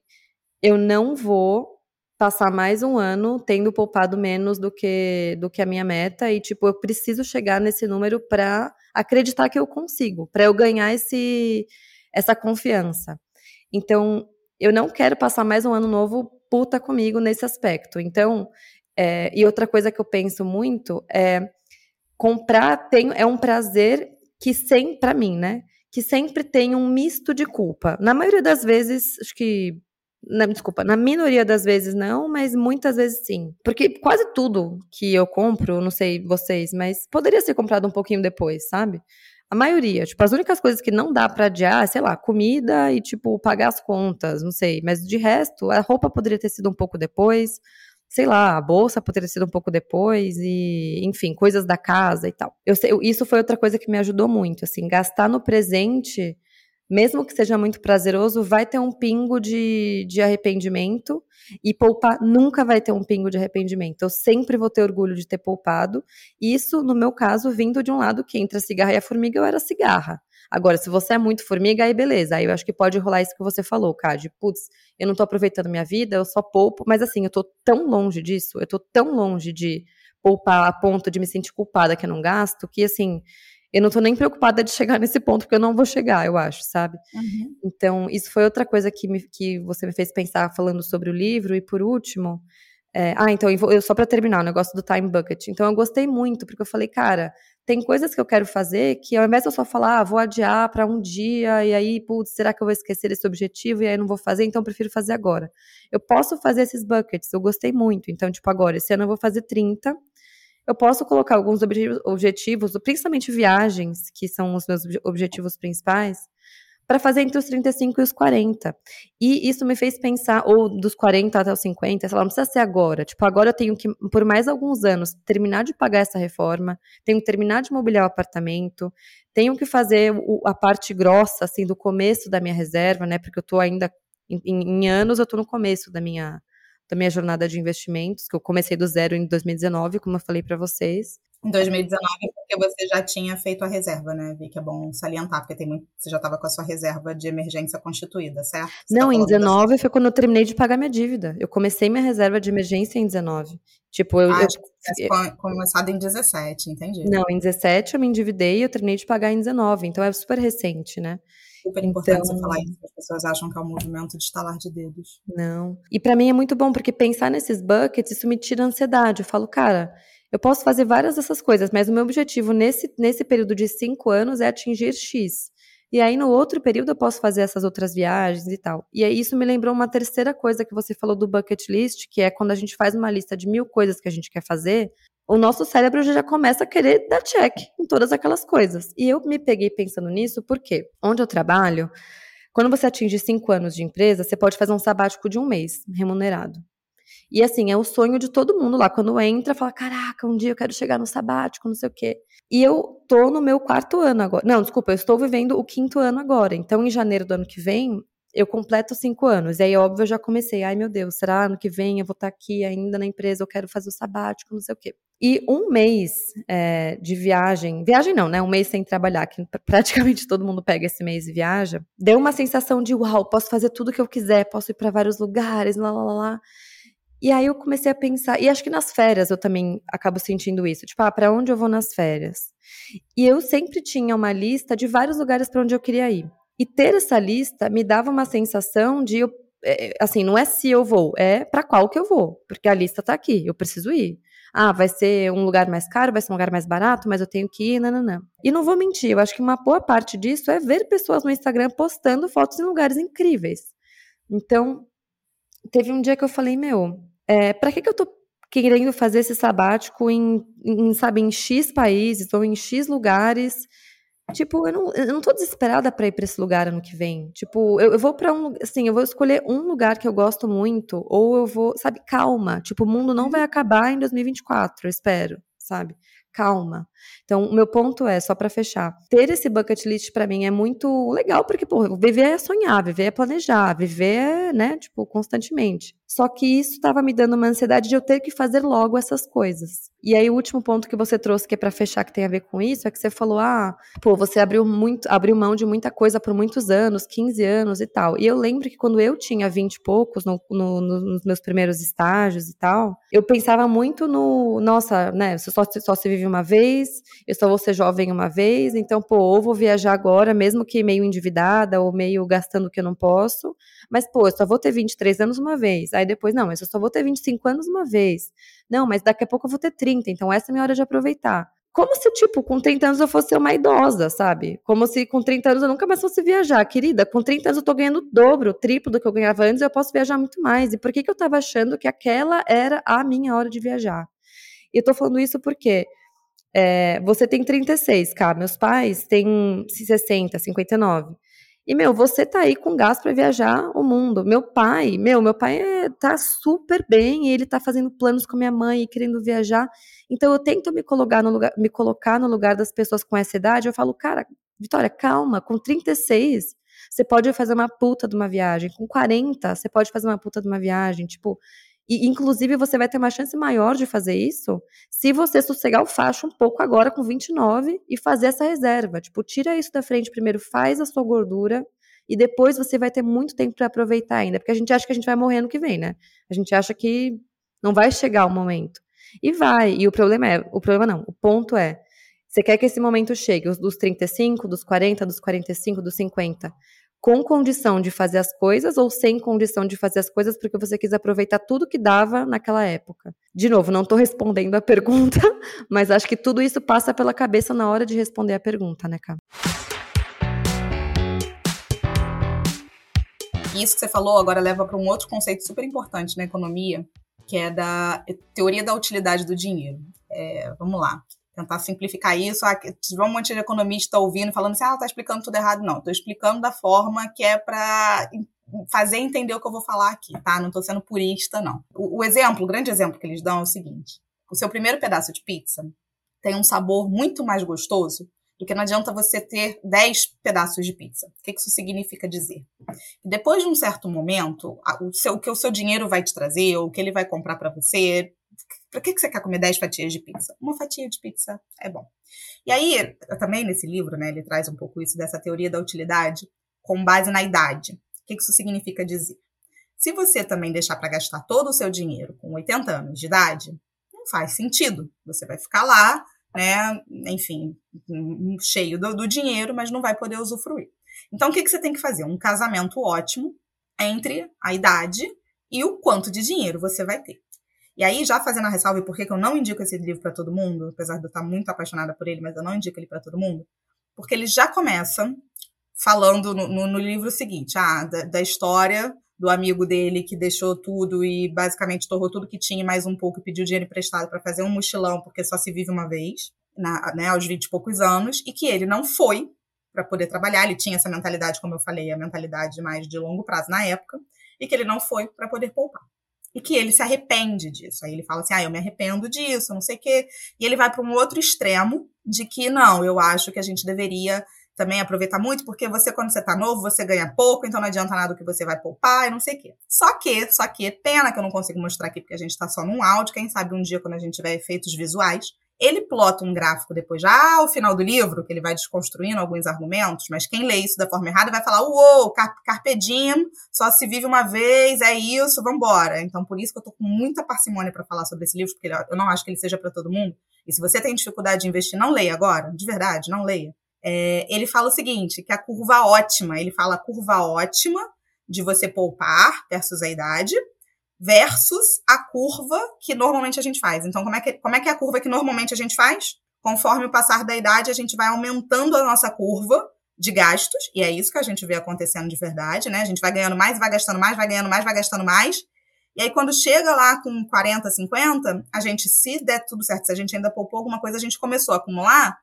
eu não vou passar mais um ano tendo poupado menos do que do que a minha meta e tipo, eu preciso chegar nesse número para acreditar que eu consigo, para eu ganhar esse essa confiança. Então, eu não quero passar mais um ano novo puta comigo nesse aspecto. Então, é, e outra coisa que eu penso muito é comprar tem, é um prazer que sempre, para mim, né? Que sempre tem um misto de culpa. Na maioria das vezes, acho que na, desculpa, na minoria das vezes não, mas muitas vezes sim. Porque quase tudo que eu compro, não sei vocês, mas poderia ser comprado um pouquinho depois, sabe? A maioria, tipo, as únicas coisas que não dá pra adiar, sei lá, comida e, tipo, pagar as contas, não sei. Mas de resto, a roupa poderia ter sido um pouco depois, sei lá, a bolsa poderia ter sido um pouco depois, e, enfim, coisas da casa e tal. Eu isso foi outra coisa que me ajudou muito, assim, gastar no presente mesmo que seja muito prazeroso, vai ter um pingo de, de arrependimento e poupar nunca vai ter um pingo de arrependimento. Eu sempre vou ter orgulho de ter poupado. Isso, no meu caso, vindo de um lado que entre a cigarra e a formiga, eu era cigarra. Agora, se você é muito formiga, aí beleza. Aí eu acho que pode rolar isso que você falou, Cade. Putz, eu não tô aproveitando minha vida, eu só poupo. Mas assim, eu tô tão longe disso, eu tô tão longe de poupar a ponto de me sentir culpada que eu não gasto, que assim, eu não tô nem preocupada de chegar nesse ponto, porque eu não vou chegar, eu acho, sabe? Uhum. Então, isso foi outra coisa que, me, que você me fez pensar falando sobre o livro. E por último, é, ah, então, eu, só para terminar, o negócio do time bucket. Então, eu gostei muito, porque eu falei, cara, tem coisas que eu quero fazer que ao invés de eu só falar, ah, vou adiar para um dia, e aí, putz, será que eu vou esquecer esse objetivo e aí não vou fazer? Então, eu prefiro fazer agora. Eu posso fazer esses buckets, eu gostei muito. Então, tipo, agora, esse ano eu vou fazer 30 eu posso colocar alguns objetivos, principalmente viagens, que são os meus objetivos principais, para fazer entre os 35 e os 40. E isso me fez pensar, ou dos 40 até os 50, sei lá, não precisa ser agora. Tipo, agora eu tenho que, por mais alguns anos, terminar de pagar essa reforma, tenho que terminar de mobiliar o apartamento, tenho que fazer o, a parte grossa, assim, do começo da minha reserva, né? Porque eu tô ainda, em, em anos, eu tô no começo da minha da minha jornada de investimentos, que eu comecei do zero em 2019, como eu falei para vocês. Em 2019, porque você já tinha feito a reserva, né? Vi que é bom salientar, porque tem muito, você já estava com a sua reserva de emergência constituída, certo? Você Não, tá em 19 foi quando eu terminei de pagar minha dívida. Eu comecei minha reserva de emergência em 19. Tipo, eu. Ah, eu, eu começado em 17, entendi. Não, em 17 eu me endividei e eu terminei de pagar em 19, então é super recente, né? Super importante então, você falar isso, as pessoas acham que é um movimento de estalar de dedos. Não. E para mim é muito bom, porque pensar nesses buckets, isso me tira ansiedade. Eu falo, cara, eu posso fazer várias dessas coisas, mas o meu objetivo nesse, nesse período de cinco anos é atingir X. E aí, no outro período, eu posso fazer essas outras viagens e tal. E aí, isso me lembrou uma terceira coisa que você falou do bucket list, que é quando a gente faz uma lista de mil coisas que a gente quer fazer, o nosso cérebro já começa a querer dar check em todas aquelas coisas. E eu me peguei pensando nisso porque, onde eu trabalho, quando você atinge cinco anos de empresa, você pode fazer um sabático de um mês, remunerado. E assim, é o sonho de todo mundo lá. Quando entra, fala: caraca, um dia eu quero chegar no sabático, não sei o quê. E eu tô no meu quarto ano agora. Não, desculpa, eu estou vivendo o quinto ano agora. Então, em janeiro do ano que vem, eu completo cinco anos. E aí, óbvio, eu já comecei. Ai, meu Deus, será ano que vem eu vou estar aqui ainda na empresa, eu quero fazer o sabático, não sei o quê. E um mês é, de viagem, viagem não, né? Um mês sem trabalhar, que praticamente todo mundo pega esse mês e viaja, deu uma sensação de uau, posso fazer tudo que eu quiser, posso ir para vários lugares, lá, lá, lá, lá. E aí eu comecei a pensar, e acho que nas férias eu também acabo sentindo isso, tipo, ah, para onde eu vou nas férias? E eu sempre tinha uma lista de vários lugares para onde eu queria ir. E ter essa lista me dava uma sensação de eu, é, assim, não é se eu vou, é para qual que eu vou, porque a lista tá aqui, eu preciso ir ah, vai ser um lugar mais caro, vai ser um lugar mais barato, mas eu tenho que ir, não. E não vou mentir, eu acho que uma boa parte disso é ver pessoas no Instagram postando fotos em lugares incríveis. Então, teve um dia que eu falei, meu, é, para que, que eu tô querendo fazer esse sabático em, em, sabe, em X países ou em X lugares Tipo, eu não, eu não tô desesperada para ir para esse lugar ano que vem. Tipo, eu, eu vou para um, assim, eu vou escolher um lugar que eu gosto muito, ou eu vou, sabe, calma. Tipo, o mundo não vai uhum. acabar em 2024, eu espero, sabe? calma. Então, o meu ponto é, só para fechar, ter esse bucket list para mim é muito legal, porque, pô, viver é sonhar, viver é planejar, viver é, né, tipo, constantemente. Só que isso estava me dando uma ansiedade de eu ter que fazer logo essas coisas. E aí o último ponto que você trouxe que é para fechar que tem a ver com isso é que você falou: "Ah, pô, você abriu muito, abriu mão de muita coisa por muitos anos, 15 anos e tal". E eu lembro que quando eu tinha 20 e poucos no, no, nos meus primeiros estágios e tal, eu pensava muito no, nossa, né, você só, só se vive uma vez, eu só vou ser jovem uma vez, então, pô, ou vou viajar agora, mesmo que meio endividada ou meio gastando o que eu não posso, mas, pô, eu só vou ter 23 anos uma vez. Aí depois, não, mas eu só vou ter 25 anos uma vez. Não, mas daqui a pouco eu vou ter 30, então essa é a minha hora de aproveitar. como se, tipo, com 30 anos eu fosse uma idosa, sabe? Como se com 30 anos eu nunca mais fosse viajar. Querida, com 30 anos eu tô ganhando o dobro, o triplo do que eu ganhava antes, eu posso viajar muito mais. E por que, que eu tava achando que aquela era a minha hora de viajar? E eu tô falando isso porque é, você tem 36, cara. Meus pais têm 60, 59. E, meu, você tá aí com gás para viajar o mundo. Meu pai, meu, meu pai é, tá super bem, ele tá fazendo planos com minha mãe e querendo viajar. Então eu tento me colocar no lugar, me colocar no lugar das pessoas com essa idade. Eu falo, cara, Vitória, calma, com 36 você pode fazer uma puta de uma viagem. Com 40, você pode fazer uma puta de uma viagem. Tipo, e, inclusive, você vai ter uma chance maior de fazer isso se você sossegar o facho um pouco agora com 29 e fazer essa reserva. Tipo, tira isso da frente primeiro, faz a sua gordura e depois você vai ter muito tempo para aproveitar ainda. Porque a gente acha que a gente vai morrer no que vem, né? A gente acha que não vai chegar o momento. E vai. E o problema é, o problema não, o ponto é, você quer que esse momento chegue, os dos 35, dos 40, dos 45, dos 50 com condição de fazer as coisas ou sem condição de fazer as coisas porque você quis aproveitar tudo que dava naquela época. De novo, não estou respondendo a pergunta, mas acho que tudo isso passa pela cabeça na hora de responder a pergunta, né, Cá? Isso que você falou agora leva para um outro conceito super importante na economia, que é da teoria da utilidade do dinheiro. É, vamos lá tentar simplificar isso. Ah, um monte de economista ouvindo, falando assim, ah, tá explicando tudo errado. Não, tô explicando da forma que é para fazer entender o que eu vou falar aqui, tá? Não tô sendo purista, não. O, o exemplo, o grande exemplo que eles dão é o seguinte: o seu primeiro pedaço de pizza tem um sabor muito mais gostoso do que não adianta você ter 10 pedaços de pizza. O que isso significa dizer? Depois de um certo momento, o, seu, o que o seu dinheiro vai te trazer, ou o que ele vai comprar para você, para que, que você quer comer 10 fatias de pizza? Uma fatia de pizza é bom. E aí, também nesse livro, né, ele traz um pouco isso dessa teoria da utilidade com base na idade. O que, que isso significa dizer? Se você também deixar para gastar todo o seu dinheiro com 80 anos de idade, não faz sentido. Você vai ficar lá, né, enfim, cheio do, do dinheiro, mas não vai poder usufruir. Então, o que, que você tem que fazer? Um casamento ótimo entre a idade e o quanto de dinheiro você vai ter. E aí, já fazendo a ressalva, e por que eu não indico esse livro para todo mundo, apesar de eu estar muito apaixonada por ele, mas eu não indico ele para todo mundo, porque ele já começa falando no, no, no livro seguinte, ah, da, da, história do amigo dele que deixou tudo e basicamente torrou tudo que tinha mais um pouco e pediu dinheiro emprestado para fazer um mochilão, porque só se vive uma vez, na, né, aos 20 e poucos anos, e que ele não foi para poder trabalhar, ele tinha essa mentalidade, como eu falei, a mentalidade mais de longo prazo na época, e que ele não foi para poder poupar e que ele se arrepende disso. Aí ele fala assim: ah, eu me arrependo disso, não sei o quê. E ele vai para um outro extremo de que não, eu acho que a gente deveria também aproveitar muito, porque você, quando você tá novo, você ganha pouco, então não adianta nada o que você vai poupar e não sei o quê. Só que, só que, pena que eu não consigo mostrar aqui, porque a gente tá só num áudio, quem sabe um dia, quando a gente tiver efeitos visuais, ele plota um gráfico depois, já ao final do livro, que ele vai desconstruindo alguns argumentos, mas quem lê isso da forma errada vai falar: uou, diem, só se vive uma vez, é isso, vambora. Então, por isso que eu tô com muita parcimônia para falar sobre esse livro, porque eu não acho que ele seja para todo mundo. E se você tem dificuldade de investir, não leia agora, de verdade, não leia. É, ele fala o seguinte: que a curva ótima, ele fala a curva ótima de você poupar versus a idade, versus a curva que normalmente a gente faz. Então, como é que, como é, que é a curva que normalmente a gente faz? Conforme o passar da idade, a gente vai aumentando a nossa curva de gastos, e é isso que a gente vê acontecendo de verdade, né? A gente vai ganhando mais, vai gastando mais, vai ganhando mais, vai gastando mais. E aí, quando chega lá com 40, 50, a gente, se der tudo certo, se a gente ainda poupou alguma coisa, a gente começou a acumular,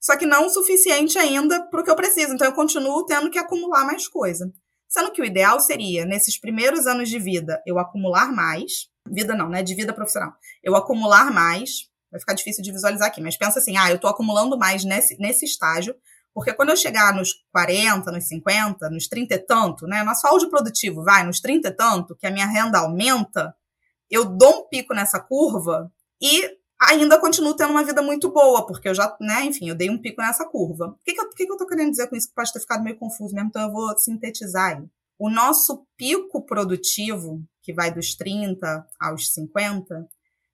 só que não o suficiente ainda para o que eu preciso. Então, eu continuo tendo que acumular mais coisa. Sendo que o ideal seria, nesses primeiros anos de vida, eu acumular mais. Vida não, né? De vida profissional. Eu acumular mais. Vai ficar difícil de visualizar aqui, mas pensa assim: ah, eu tô acumulando mais nesse, nesse estágio, porque quando eu chegar nos 40, nos 50, nos 30 e tanto, né? Nosso áudio produtivo vai nos 30 e tanto, que a minha renda aumenta, eu dou um pico nessa curva e ainda continuo tendo uma vida muito boa, porque eu já, né, enfim, eu dei um pico nessa curva. O que, que, eu, que, que eu tô querendo dizer com isso? Que pode ter ficado meio confuso mesmo, então eu vou sintetizar aí. O nosso pico produtivo, que vai dos 30 aos 50,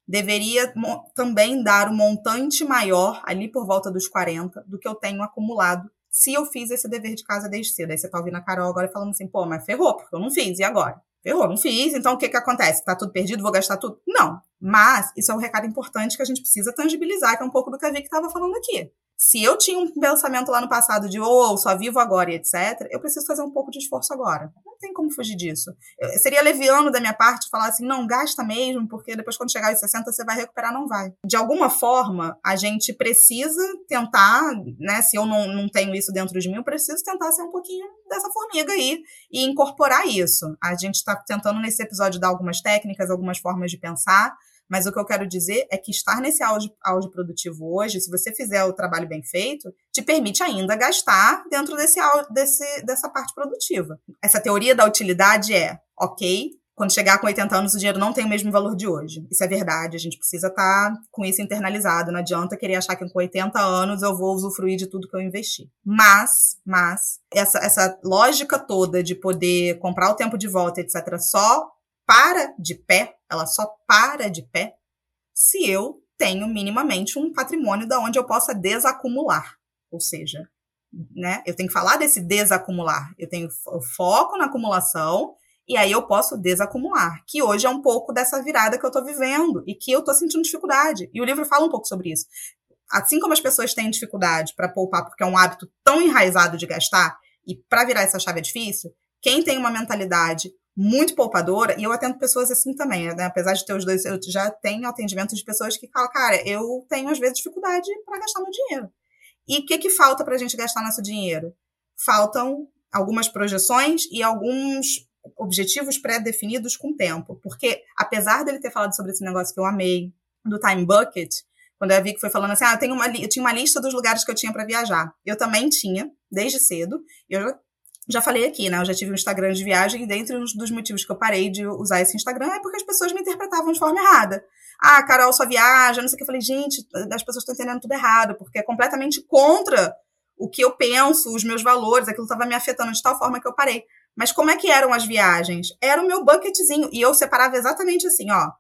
deveria também dar um montante maior, ali por volta dos 40, do que eu tenho acumulado se eu fiz esse dever de casa desde cedo. Aí você tá ouvindo a Carol agora falando assim, pô, mas ferrou, porque eu não fiz, e agora? Ferrou, não fiz, então o que que acontece? Tá tudo perdido, vou gastar tudo? Não, Mas isso é um recado importante que a gente precisa tangibilizar, que é um pouco do que a Vicky estava falando aqui. Se eu tinha um pensamento lá no passado de, oh, só vivo agora e etc., eu preciso fazer um pouco de esforço agora. Não tem como fugir disso. Eu, seria leviano da minha parte falar assim, não, gasta mesmo, porque depois quando chegar aos 60 você vai recuperar, não vai. De alguma forma, a gente precisa tentar, né, se eu não, não tenho isso dentro de mim, eu preciso tentar ser um pouquinho dessa formiga aí e incorporar isso. A gente está tentando nesse episódio dar algumas técnicas, algumas formas de pensar, mas o que eu quero dizer é que estar nesse auge, auge produtivo hoje, se você fizer o trabalho bem feito, te permite ainda gastar dentro desse, desse, dessa parte produtiva. Essa teoria da utilidade é, ok, quando chegar com 80 anos, o dinheiro não tem o mesmo valor de hoje. Isso é verdade, a gente precisa estar tá com isso internalizado. Não adianta querer achar que com 80 anos eu vou usufruir de tudo que eu investi. Mas, mas, essa, essa lógica toda de poder comprar o tempo de volta, etc., só para de pé, ela só para de pé se eu tenho minimamente um patrimônio da onde eu possa desacumular. Ou seja, né, eu tenho que falar desse desacumular. Eu tenho foco na acumulação e aí eu posso desacumular, que hoje é um pouco dessa virada que eu estou vivendo e que eu estou sentindo dificuldade. E o livro fala um pouco sobre isso. Assim como as pessoas têm dificuldade para poupar porque é um hábito tão enraizado de gastar e para virar essa chave é difícil, quem tem uma mentalidade muito poupadora, e eu atendo pessoas assim também, né? Apesar de ter os dois, eu já tenho atendimento de pessoas que falam, cara, eu tenho às vezes dificuldade para gastar meu dinheiro. E o que, que falta para a gente gastar nosso dinheiro? Faltam algumas projeções e alguns objetivos pré-definidos com tempo. Porque, apesar dele ter falado sobre esse negócio que eu amei, do time bucket, quando eu vi que foi falando assim, ah, eu, tenho uma, eu tinha uma lista dos lugares que eu tinha para viajar. Eu também tinha, desde cedo. Eu já já falei aqui, né? Eu já tive um Instagram de viagem e dentre um dos motivos que eu parei de usar esse Instagram é porque as pessoas me interpretavam de forma errada. Ah, Carol só viaja, não sei o que. Eu falei, gente, as pessoas estão entendendo tudo errado, porque é completamente contra o que eu penso, os meus valores, aquilo estava me afetando de tal forma que eu parei. Mas como é que eram as viagens? Era o meu bucketzinho. E eu separava exatamente assim, ó.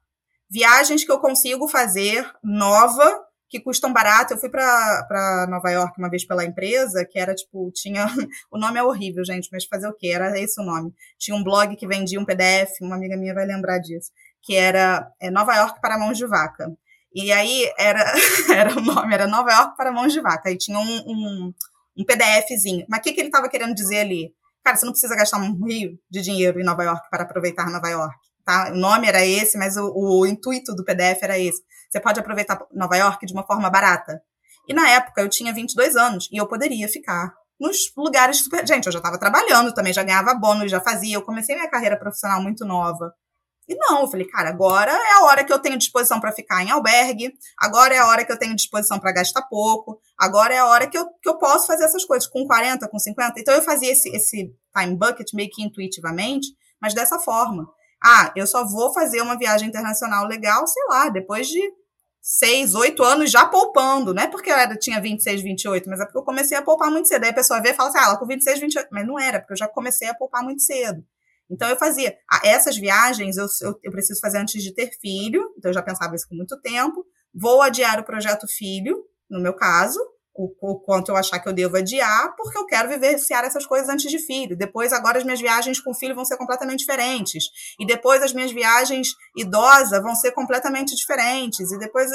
Viagens que eu consigo fazer nova que custam barato. Eu fui para Nova York uma vez pela empresa, que era tipo, tinha. O nome é horrível, gente, mas fazer o quê? Era esse o nome. Tinha um blog que vendia um PDF, uma amiga minha vai lembrar disso, que era é, Nova York para mãos de vaca. E aí era, era o nome, era Nova York para mãos de vaca. E tinha um, um, um PDFzinho. Mas o que, que ele estava querendo dizer ali? Cara, você não precisa gastar um rio de dinheiro em Nova York para aproveitar Nova York. Tá? O nome era esse, mas o, o intuito do PDF era esse. Você pode aproveitar Nova York de uma forma barata. E na época eu tinha 22 anos e eu poderia ficar nos lugares super. Gente, eu já estava trabalhando também, já ganhava bônus, já fazia. Eu comecei minha carreira profissional muito nova. E não, eu falei, cara, agora é a hora que eu tenho disposição para ficar em albergue, agora é a hora que eu tenho disposição para gastar pouco, agora é a hora que eu, que eu posso fazer essas coisas, com 40, com 50. Então eu fazia esse, esse time bucket meio que intuitivamente, mas dessa forma. Ah, eu só vou fazer uma viagem internacional legal, sei lá, depois de seis, oito anos já poupando. Não é porque eu era, tinha 26, 28, mas é porque eu comecei a poupar muito cedo. Aí a pessoa vê e fala assim, ah, ela com 26, 28. Mas não era, porque eu já comecei a poupar muito cedo. Então eu fazia. Essas viagens eu, eu, eu preciso fazer antes de ter filho, então eu já pensava isso com muito tempo. Vou adiar o projeto filho, no meu caso, o, quanto eu achar que eu devo adiar, porque eu quero vivenciar essas coisas antes de filho. Depois, agora, as minhas viagens com filho vão ser completamente diferentes. E depois, as minhas viagens idosa vão ser completamente diferentes. E depois.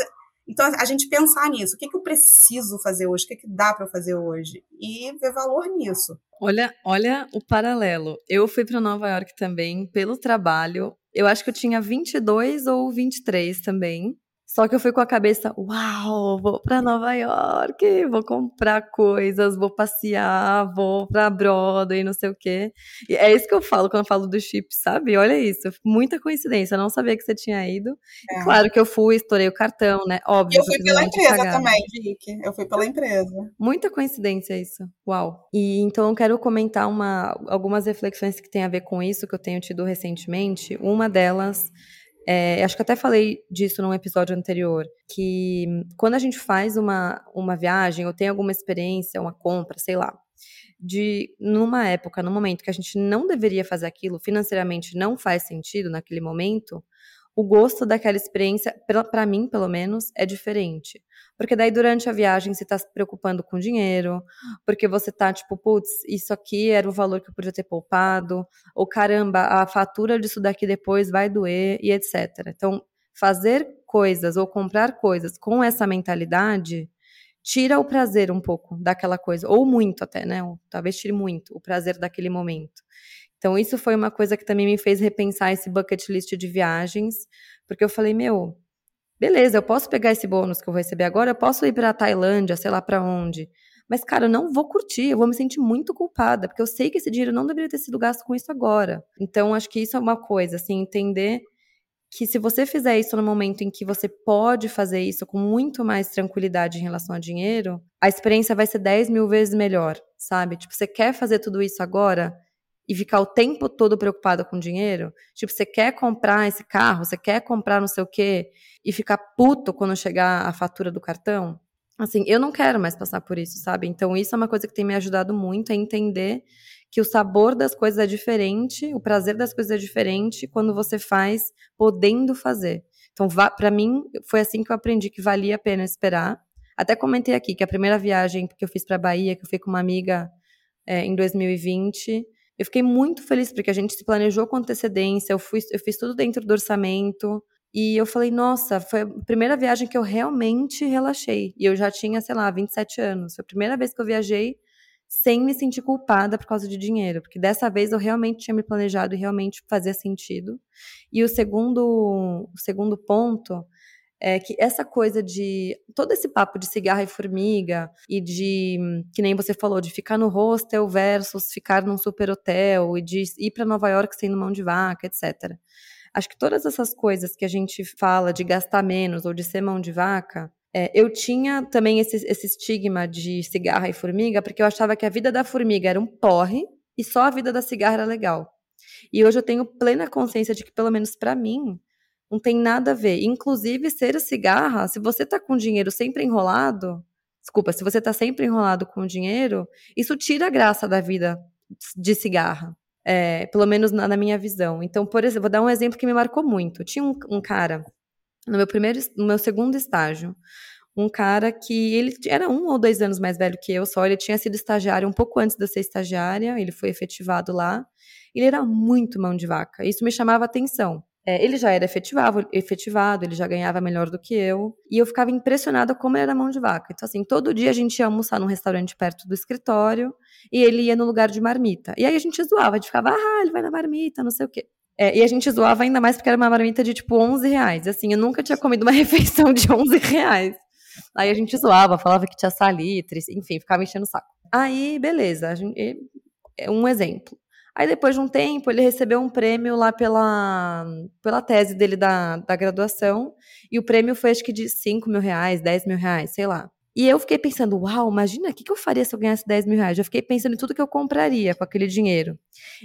Então, a gente pensar nisso. O que, que eu preciso fazer hoje? O que, que dá para fazer hoje? E ver valor nisso. Olha, olha o paralelo. Eu fui para Nova York também pelo trabalho. Eu acho que eu tinha 22 ou 23 também. Só que eu fui com a cabeça, uau, vou para Nova York, vou comprar coisas, vou passear, vou pra Broadway, não sei o quê. E é isso que eu falo quando eu falo do chip, sabe? Olha isso, muita coincidência, eu não sabia que você tinha ido. É. Claro que eu fui, estourei o cartão, né? Óbvio. E eu fui pela empresa também, Vicky. Eu fui pela empresa. Muita coincidência isso. Uau. E então eu quero comentar uma, algumas reflexões que tem a ver com isso que eu tenho tido recentemente. Uma delas é, acho que até falei disso num episódio anterior, que quando a gente faz uma, uma viagem ou tem alguma experiência, uma compra, sei lá, de numa época, num momento que a gente não deveria fazer aquilo, financeiramente não faz sentido naquele momento, o gosto daquela experiência, para mim, pelo menos, é diferente. Porque daí durante a viagem você está se preocupando com dinheiro, porque você tá tipo, putz, isso aqui era o valor que eu podia ter poupado, ou caramba, a fatura disso daqui depois vai doer e etc. Então, fazer coisas ou comprar coisas com essa mentalidade tira o prazer um pouco daquela coisa, ou muito até, né? Ou, talvez tire muito o prazer daquele momento. Então, isso foi uma coisa que também me fez repensar esse bucket list de viagens, porque eu falei, meu, beleza, eu posso pegar esse bônus que eu vou receber agora, eu posso ir para a Tailândia, sei lá para onde. Mas, cara, eu não vou curtir, eu vou me sentir muito culpada, porque eu sei que esse dinheiro não deveria ter sido gasto com isso agora. Então, acho que isso é uma coisa, assim, entender que se você fizer isso no momento em que você pode fazer isso com muito mais tranquilidade em relação a dinheiro, a experiência vai ser 10 mil vezes melhor, sabe? Tipo, você quer fazer tudo isso agora e ficar o tempo todo preocupada com dinheiro? Tipo, você quer comprar esse carro, você quer comprar não sei o quê e ficar puto quando chegar a fatura do cartão? Assim, eu não quero mais passar por isso, sabe? Então, isso é uma coisa que tem me ajudado muito a entender que o sabor das coisas é diferente, o prazer das coisas é diferente quando você faz podendo fazer. Então, para mim, foi assim que eu aprendi que valia a pena esperar. Até comentei aqui que a primeira viagem que eu fiz para Bahia, que eu fui com uma amiga é, em 2020, eu fiquei muito feliz porque a gente se planejou com antecedência, eu, fui, eu fiz tudo dentro do orçamento. E eu falei, nossa, foi a primeira viagem que eu realmente relaxei. E eu já tinha, sei lá, 27 anos. Foi a primeira vez que eu viajei sem me sentir culpada por causa de dinheiro, porque dessa vez eu realmente tinha me planejado e realmente fazia sentido. E o segundo, o segundo ponto é que essa coisa de todo esse papo de cigarro e formiga e de que nem você falou de ficar no hostel versus ficar num super hotel e de ir para Nova York sendo mão de vaca, etc. Acho que todas essas coisas que a gente fala de gastar menos ou de ser mão de vaca é, eu tinha também esse, esse estigma de cigarra e formiga, porque eu achava que a vida da formiga era um porre e só a vida da cigarra era legal. E hoje eu tenho plena consciência de que, pelo menos para mim, não tem nada a ver. Inclusive, ser cigarra, se você tá com dinheiro sempre enrolado, desculpa, se você tá sempre enrolado com dinheiro, isso tira a graça da vida de cigarra. É, pelo menos na, na, minha visão. Então, por exemplo, vou dar um exemplo que me marcou muito. Tinha um, um cara no meu primeiro, no meu segundo estágio, um cara que ele era um ou dois anos mais velho que eu só, ele tinha sido estagiário um pouco antes de eu ser estagiária, ele foi efetivado lá, ele era muito mão de vaca, isso me chamava atenção. É, ele já era efetivado, efetivado, ele já ganhava melhor do que eu, e eu ficava impressionada como ele era mão de vaca. Então, assim, todo dia a gente ia almoçar num restaurante perto do escritório, e ele ia no lugar de marmita. E aí a gente zoava, a gente ficava, ah, ele vai na marmita, não sei o quê. É, e a gente zoava ainda mais porque era uma marmita de tipo 11 reais. Assim, eu nunca tinha comido uma refeição de 11 reais. Aí a gente zoava, falava que tinha salitre, enfim, ficava enchendo o saco. Aí, beleza, gente, é um exemplo. Aí depois de um tempo, ele recebeu um prêmio lá pela, pela tese dele da, da graduação, e o prêmio foi acho que de 5 mil reais, 10 mil reais, sei lá. E eu fiquei pensando, uau, imagina, o que, que eu faria se eu ganhasse 10 mil reais? Eu fiquei pensando em tudo que eu compraria com aquele dinheiro.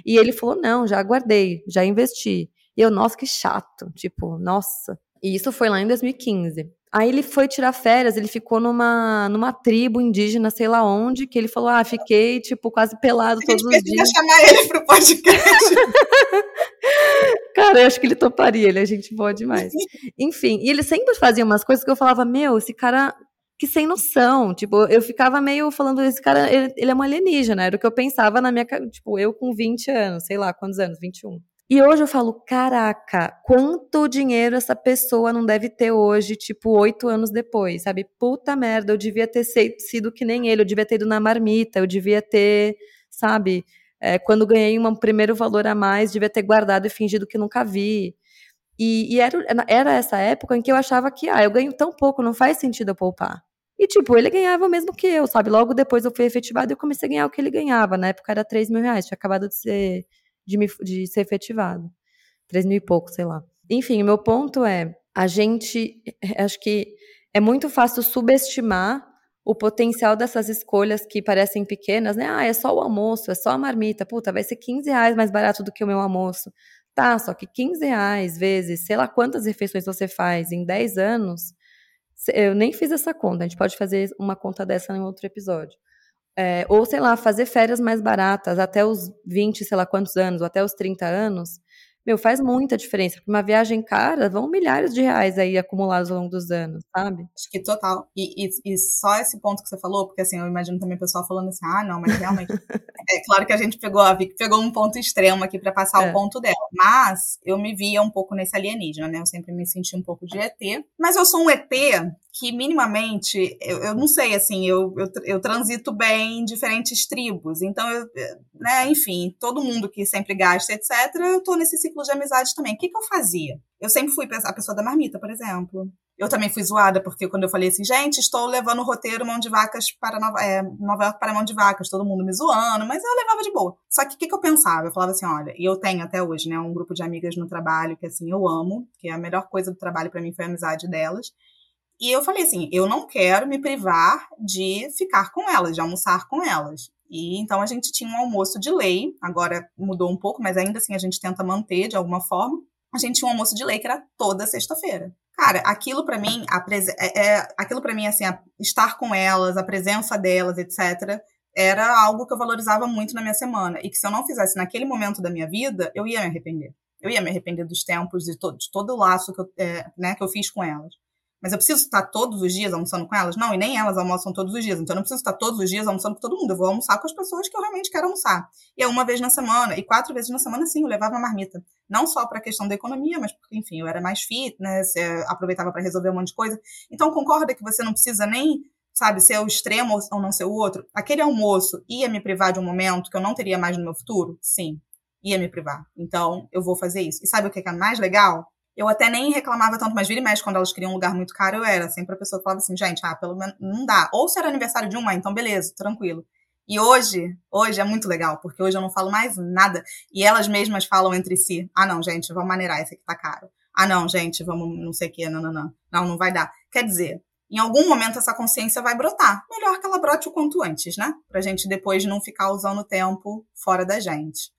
E ele falou, não, já guardei, já investi. E eu, nossa, que chato. Tipo, nossa. E isso foi lá em 2015. Aí ele foi tirar férias, ele ficou numa, numa tribo indígena, sei lá onde, que ele falou, ah, fiquei, tipo, quase pelado todos os dias. chamar ele pro podcast. cara, eu acho que ele toparia, ele é gente boa demais. Enfim, e ele sempre fazia umas coisas que eu falava, meu, esse cara que sem noção. Tipo, eu ficava meio falando, esse cara, ele, ele é um alienígena, era o que eu pensava na minha, tipo, eu com 20 anos, sei lá, quantos anos? 21. E hoje eu falo, caraca, quanto dinheiro essa pessoa não deve ter hoje, tipo, oito anos depois, sabe? Puta merda, eu devia ter sido que nem ele, eu devia ter ido na marmita, eu devia ter, sabe? É, quando ganhei um primeiro valor a mais, devia ter guardado e fingido que nunca vi. E, e era, era essa época em que eu achava que, ah, eu ganho tão pouco, não faz sentido eu poupar. E, tipo, ele ganhava o mesmo que eu, sabe? Logo depois eu fui efetivado e comecei a ganhar o que ele ganhava. Na época era 3 mil reais, tinha acabado de ser, de, me, de ser efetivado. 3 mil e pouco, sei lá. Enfim, o meu ponto é, a gente, eh, acho que é muito fácil subestimar o potencial dessas escolhas que parecem pequenas, né? Ah, é só o almoço, é só a marmita. Puta, vai ser 15 reais mais barato do que o meu almoço. Tá, só que 15 reais vezes, sei lá quantas refeições você faz em 10 anos, eu nem fiz essa conta, a gente pode fazer uma conta dessa em outro episódio. É, ou, sei lá, fazer férias mais baratas até os 20, sei lá quantos anos, ou até os 30 anos. Meu, faz muita diferença. Porque uma viagem cara, vão milhares de reais aí acumulados ao longo dos anos, sabe? Acho que total. E, e, e só esse ponto que você falou, porque assim, eu imagino também o pessoal falando assim, ah, não, mas realmente. é claro que a gente pegou, a Vic pegou um ponto extremo aqui para passar é. o ponto dela. Mas eu me via um pouco nesse alienígena, né? Eu sempre me senti um pouco de ET. Mas eu sou um ET que minimamente, eu, eu não sei, assim, eu, eu, eu, transito bem em diferentes tribos. Então, eu, né, enfim, todo mundo que sempre gasta, etc., eu tô nesse ciclo de amizade também. O que, que eu fazia? Eu sempre fui a pessoa da marmita, por exemplo. Eu também fui zoada, porque quando eu falei assim, gente, estou levando o roteiro Mão de Vacas para Nova, é, Nova York para Mão de Vacas, todo mundo me zoando, mas eu levava de boa. Só que o que, que eu pensava? Eu falava assim, olha, e eu tenho até hoje, né, um grupo de amigas no trabalho que, assim, eu amo, que é a melhor coisa do trabalho para mim foi a amizade delas. E eu falei assim, eu não quero me privar de ficar com elas, de almoçar com elas. E então a gente tinha um almoço de lei, agora mudou um pouco, mas ainda assim a gente tenta manter de alguma forma. A gente tinha um almoço de lei que era toda sexta-feira. Cara, aquilo para mim, a é, é, aquilo para mim, assim, estar com elas, a presença delas, etc., era algo que eu valorizava muito na minha semana. E que se eu não fizesse naquele momento da minha vida, eu ia me arrepender. Eu ia me arrepender dos tempos, de, to de todo o laço que eu, é, né, que eu fiz com elas. Mas eu preciso estar todos os dias almoçando com elas? Não, e nem elas almoçam todos os dias. Então eu não preciso estar todos os dias almoçando com todo mundo. Eu vou almoçar com as pessoas que eu realmente quero almoçar. E é uma vez na semana. E quatro vezes na semana, sim, eu levava a marmita. Não só para a questão da economia, mas porque, enfim, eu era mais fitness, aproveitava para resolver um monte de coisa. Então concorda que você não precisa nem, sabe, ser o extremo ou não ser o outro? Aquele almoço ia me privar de um momento que eu não teria mais no meu futuro? Sim, ia me privar. Então eu vou fazer isso. E sabe o que é mais legal? Eu até nem reclamava tanto, mas vira e mexe, quando elas queriam um lugar muito caro, eu era sempre a pessoa que falava assim, gente, ah, pelo menos não dá. Ou se era aniversário de uma, então beleza, tranquilo. E hoje, hoje é muito legal, porque hoje eu não falo mais nada. E elas mesmas falam entre si, ah não, gente, vamos maneirar, esse aqui tá caro. Ah não, gente, vamos não sei o que, não, não, não. Não, não vai dar. Quer dizer, em algum momento essa consciência vai brotar. Melhor que ela brote o quanto antes, né? Pra gente depois não ficar usando o tempo fora da gente.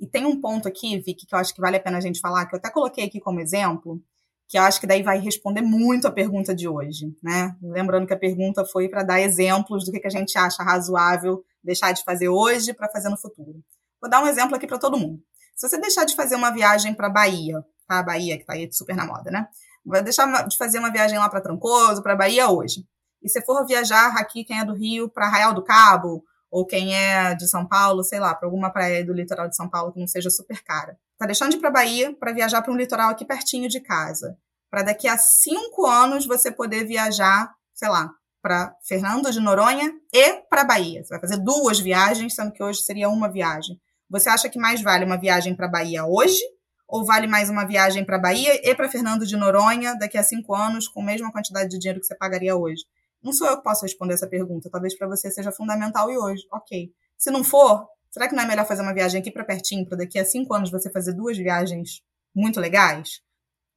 E tem um ponto aqui, Vicky, que eu acho que vale a pena a gente falar, que eu até coloquei aqui como exemplo, que eu acho que daí vai responder muito a pergunta de hoje, né? Lembrando que a pergunta foi para dar exemplos do que, a gente acha razoável deixar de fazer hoje para fazer no futuro. Vou dar um exemplo aqui para todo mundo. Se você deixar de fazer uma viagem para Bahia, tá? A Bahia que está aí super na moda, né? Vai deixar de fazer uma viagem lá para Trancoso, para Bahia hoje. E se for viajar aqui, quem é do Rio, para Arraial do Cabo, ou quem é de São Paulo, sei lá, para alguma praia do litoral de São Paulo que não seja super cara. Tá deixando de ir para Bahia para viajar para um litoral aqui pertinho de casa. Para daqui a cinco anos você poder viajar, sei lá, para Fernando de Noronha e para Bahia. Você vai fazer duas viagens, sendo que hoje seria uma viagem. Você acha que mais vale uma viagem para Bahia hoje ou vale mais uma viagem para Bahia e para Fernando de Noronha daqui a cinco anos com a mesma quantidade de dinheiro que você pagaria hoje? Não sou eu que posso responder essa pergunta. Talvez para você seja fundamental e hoje. Ok. Se não for, será que não é melhor fazer uma viagem aqui para pertinho, para daqui a cinco anos você fazer duas viagens muito legais?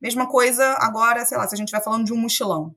Mesma coisa agora, sei lá, se a gente vai falando de um mochilão.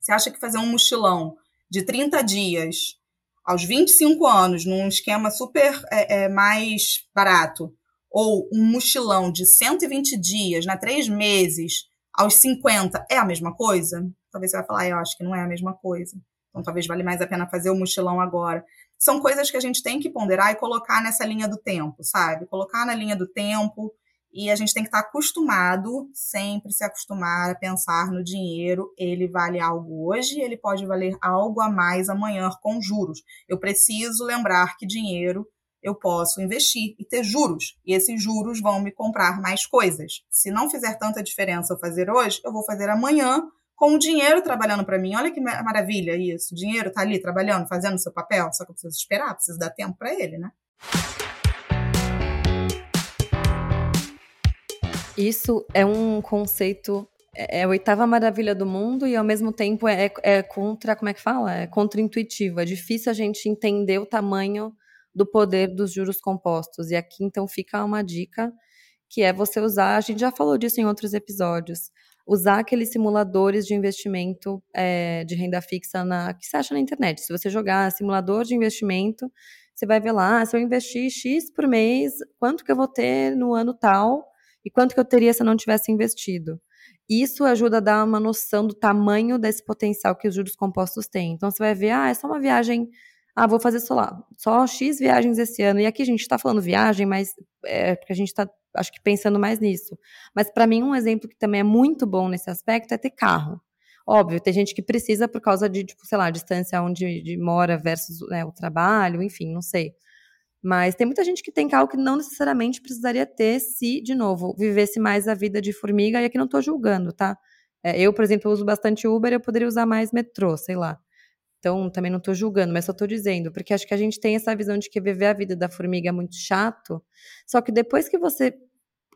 Você acha que fazer um mochilão de 30 dias aos 25 anos, num esquema super é, é, mais barato, ou um mochilão de 120 dias, na né, três meses, aos 50, é a mesma coisa? talvez você vai falar, eu acho que não é a mesma coisa. Então talvez vale mais a pena fazer o mochilão agora. São coisas que a gente tem que ponderar e colocar nessa linha do tempo, sabe? Colocar na linha do tempo e a gente tem que estar acostumado, sempre se acostumar a pensar no dinheiro. Ele vale algo hoje, ele pode valer algo a mais amanhã com juros. Eu preciso lembrar que dinheiro eu posso investir e ter juros. E esses juros vão me comprar mais coisas. Se não fizer tanta diferença eu fazer hoje, eu vou fazer amanhã com o dinheiro trabalhando para mim. Olha que maravilha isso. O dinheiro tá ali trabalhando, fazendo seu papel, só que eu preciso esperar, preciso dar tempo para ele, né? Isso é um conceito é, é a oitava maravilha do mundo e ao mesmo tempo é, é contra, como é que fala? É contra-intuitivo. É difícil a gente entender o tamanho do poder dos juros compostos. E aqui então fica uma dica que é você usar, a gente já falou disso em outros episódios, usar aqueles simuladores de investimento é, de renda fixa na, que você acha na internet. Se você jogar simulador de investimento, você vai ver lá, ah, se eu investir X por mês, quanto que eu vou ter no ano tal e quanto que eu teria se eu não tivesse investido. Isso ajuda a dar uma noção do tamanho desse potencial que os juros compostos têm. Então você vai ver, ah, é só uma viagem ah, vou fazer só lá, só X viagens esse ano. E aqui a gente está falando viagem, mas é porque a gente está acho que pensando mais nisso. Mas para mim, um exemplo que também é muito bom nesse aspecto é ter carro. Óbvio, tem gente que precisa por causa de, tipo, sei lá, distância onde de mora versus né, o trabalho, enfim, não sei. Mas tem muita gente que tem carro que não necessariamente precisaria ter se, de novo, vivesse mais a vida de formiga, e aqui não estou julgando, tá? É, eu, por exemplo, uso bastante Uber, eu poderia usar mais metrô, sei lá. Então, também não estou julgando, mas só estou dizendo, porque acho que a gente tem essa visão de que viver a vida da formiga é muito chato, só que depois que você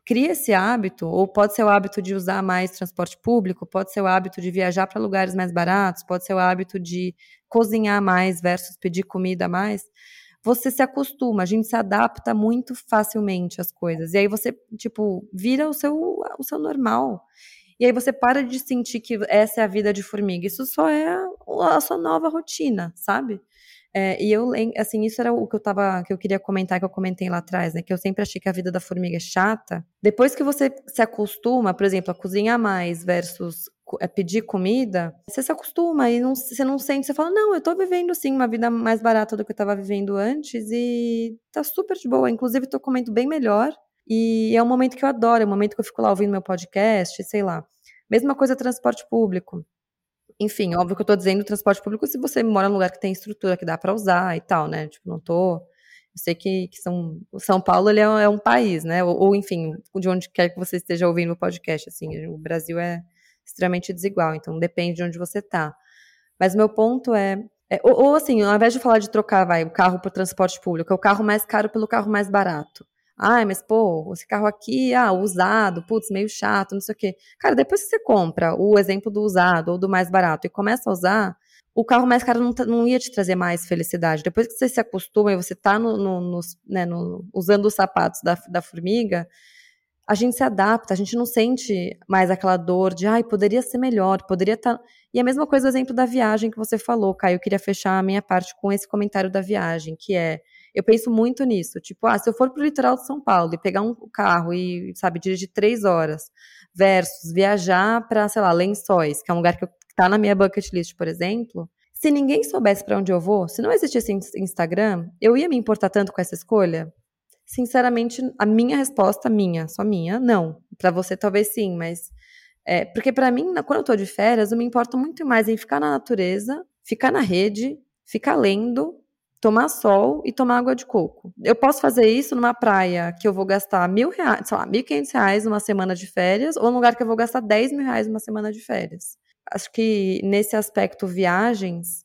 cria esse hábito, ou pode ser o hábito de usar mais transporte público, pode ser o hábito de viajar para lugares mais baratos, pode ser o hábito de cozinhar mais versus pedir comida mais, você se acostuma, a gente se adapta muito facilmente às coisas. E aí você, tipo, vira o seu, o seu normal. E aí você para de sentir que essa é a vida de formiga. Isso só é a sua nova rotina, sabe? É, e eu, assim, isso era o que eu tava, que eu queria comentar, que eu comentei lá atrás, né? Que eu sempre achei que a vida da formiga é chata. Depois que você se acostuma, por exemplo, a cozinhar mais versus é, pedir comida, você se acostuma e não, você não sente, você fala, não, eu tô vivendo sim uma vida mais barata do que eu tava vivendo antes e tá super de boa. Inclusive, tô comendo bem melhor. E é um momento que eu adoro, é um momento que eu fico lá ouvindo meu podcast, sei lá. Mesma coisa transporte público. Enfim, óbvio que eu tô dizendo transporte público se você mora num lugar que tem estrutura que dá para usar e tal, né? Tipo, não tô. Eu sei que, que São, São Paulo ele é, é um país, né? Ou, ou, enfim, de onde quer que você esteja ouvindo o podcast, assim, o Brasil é extremamente desigual, então depende de onde você tá. Mas meu ponto é, é ou, ou, assim, ao invés de falar de trocar, vai, o carro para transporte público, é o carro mais caro pelo carro mais barato. Ai, mas pô, esse carro aqui, ah, usado, putz, meio chato, não sei o quê. Cara, depois que você compra o exemplo do usado ou do mais barato e começa a usar, o carro mais caro não, não ia te trazer mais felicidade. Depois que você se acostuma e você tá no, no, no, né, no usando os sapatos da, da formiga, a gente se adapta, a gente não sente mais aquela dor de, ai, poderia ser melhor, poderia estar. Tá... E a mesma coisa o exemplo da viagem que você falou, Caio. Eu queria fechar a minha parte com esse comentário da viagem, que é eu penso muito nisso. Tipo, ah, se eu for pro litoral de São Paulo e pegar um carro e, sabe, dirigir três horas, versus viajar para, sei lá, Lençóis, que é um lugar que, que tá na minha bucket list, por exemplo. Se ninguém soubesse para onde eu vou, se não existisse Instagram, eu ia me importar tanto com essa escolha? Sinceramente, a minha resposta, minha, só minha, não. Para você talvez sim, mas é, porque para mim, quando eu tô de férias, eu me importo muito mais em ficar na natureza, ficar na rede, ficar lendo tomar sol e tomar água de coco. Eu posso fazer isso numa praia que eu vou gastar mil reais, sei lá, mil quinhentos reais numa semana de férias, ou num lugar que eu vou gastar dez mil reais numa semana de férias. Acho que nesse aspecto viagens,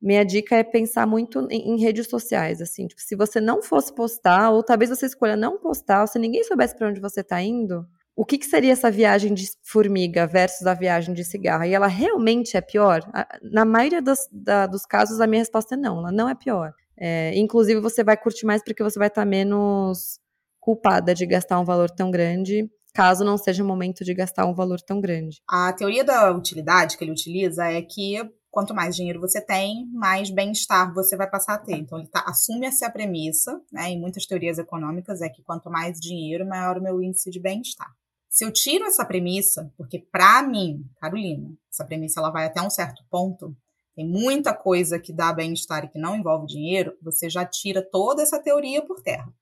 minha dica é pensar muito em, em redes sociais, assim, tipo, se você não fosse postar, ou talvez você escolha não postar, ou se ninguém soubesse para onde você está indo, o que, que, seria essa viagem de formiga versus a viagem de cigarro? E ela realmente é pior? Na maioria dos, da, dos casos, a minha resposta é não, ela não é pior. É, inclusive, você vai curtir mais porque você vai estar menos culpada de gastar um valor tão grande, caso não seja o momento de gastar um valor tão grande. A teoria da utilidade que ele utiliza é que quanto mais dinheiro você tem, mais bem-estar você vai passar a ter. Então, ele tá, assume essa premissa, né, em muitas teorias econômicas, é que quanto mais dinheiro, maior o meu índice de bem-estar. Se eu tiro essa premissa, porque para mim, Carolina, essa premissa ela vai até um certo ponto, tem muita coisa que dá bem-estar e que não envolve dinheiro, você já tira toda essa teoria por terra.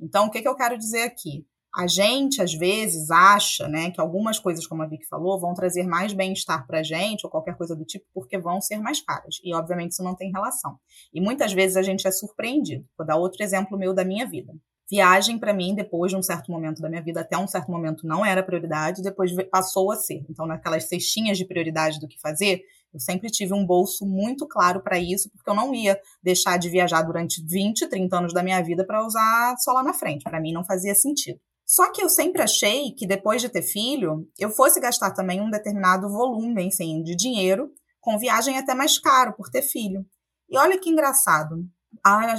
Então, o que, que eu quero dizer aqui? A gente, às vezes, acha né, que algumas coisas, como a Vicky falou, vão trazer mais bem-estar para a gente, ou qualquer coisa do tipo, porque vão ser mais caras. E, obviamente, isso não tem relação. E muitas vezes a gente é surpreendido. Vou dar outro exemplo meu da minha vida. Viagem, para mim, depois de um certo momento da minha vida, até um certo momento não era prioridade, depois passou a ser. Então, naquelas cestinhas de prioridade do que fazer, eu sempre tive um bolso muito claro para isso, porque eu não ia deixar de viajar durante 20, 30 anos da minha vida para usar só lá na frente. Para mim, não fazia sentido. Só que eu sempre achei que depois de ter filho, eu fosse gastar também um determinado volume assim, de dinheiro com viagem até mais caro por ter filho. E olha que engraçado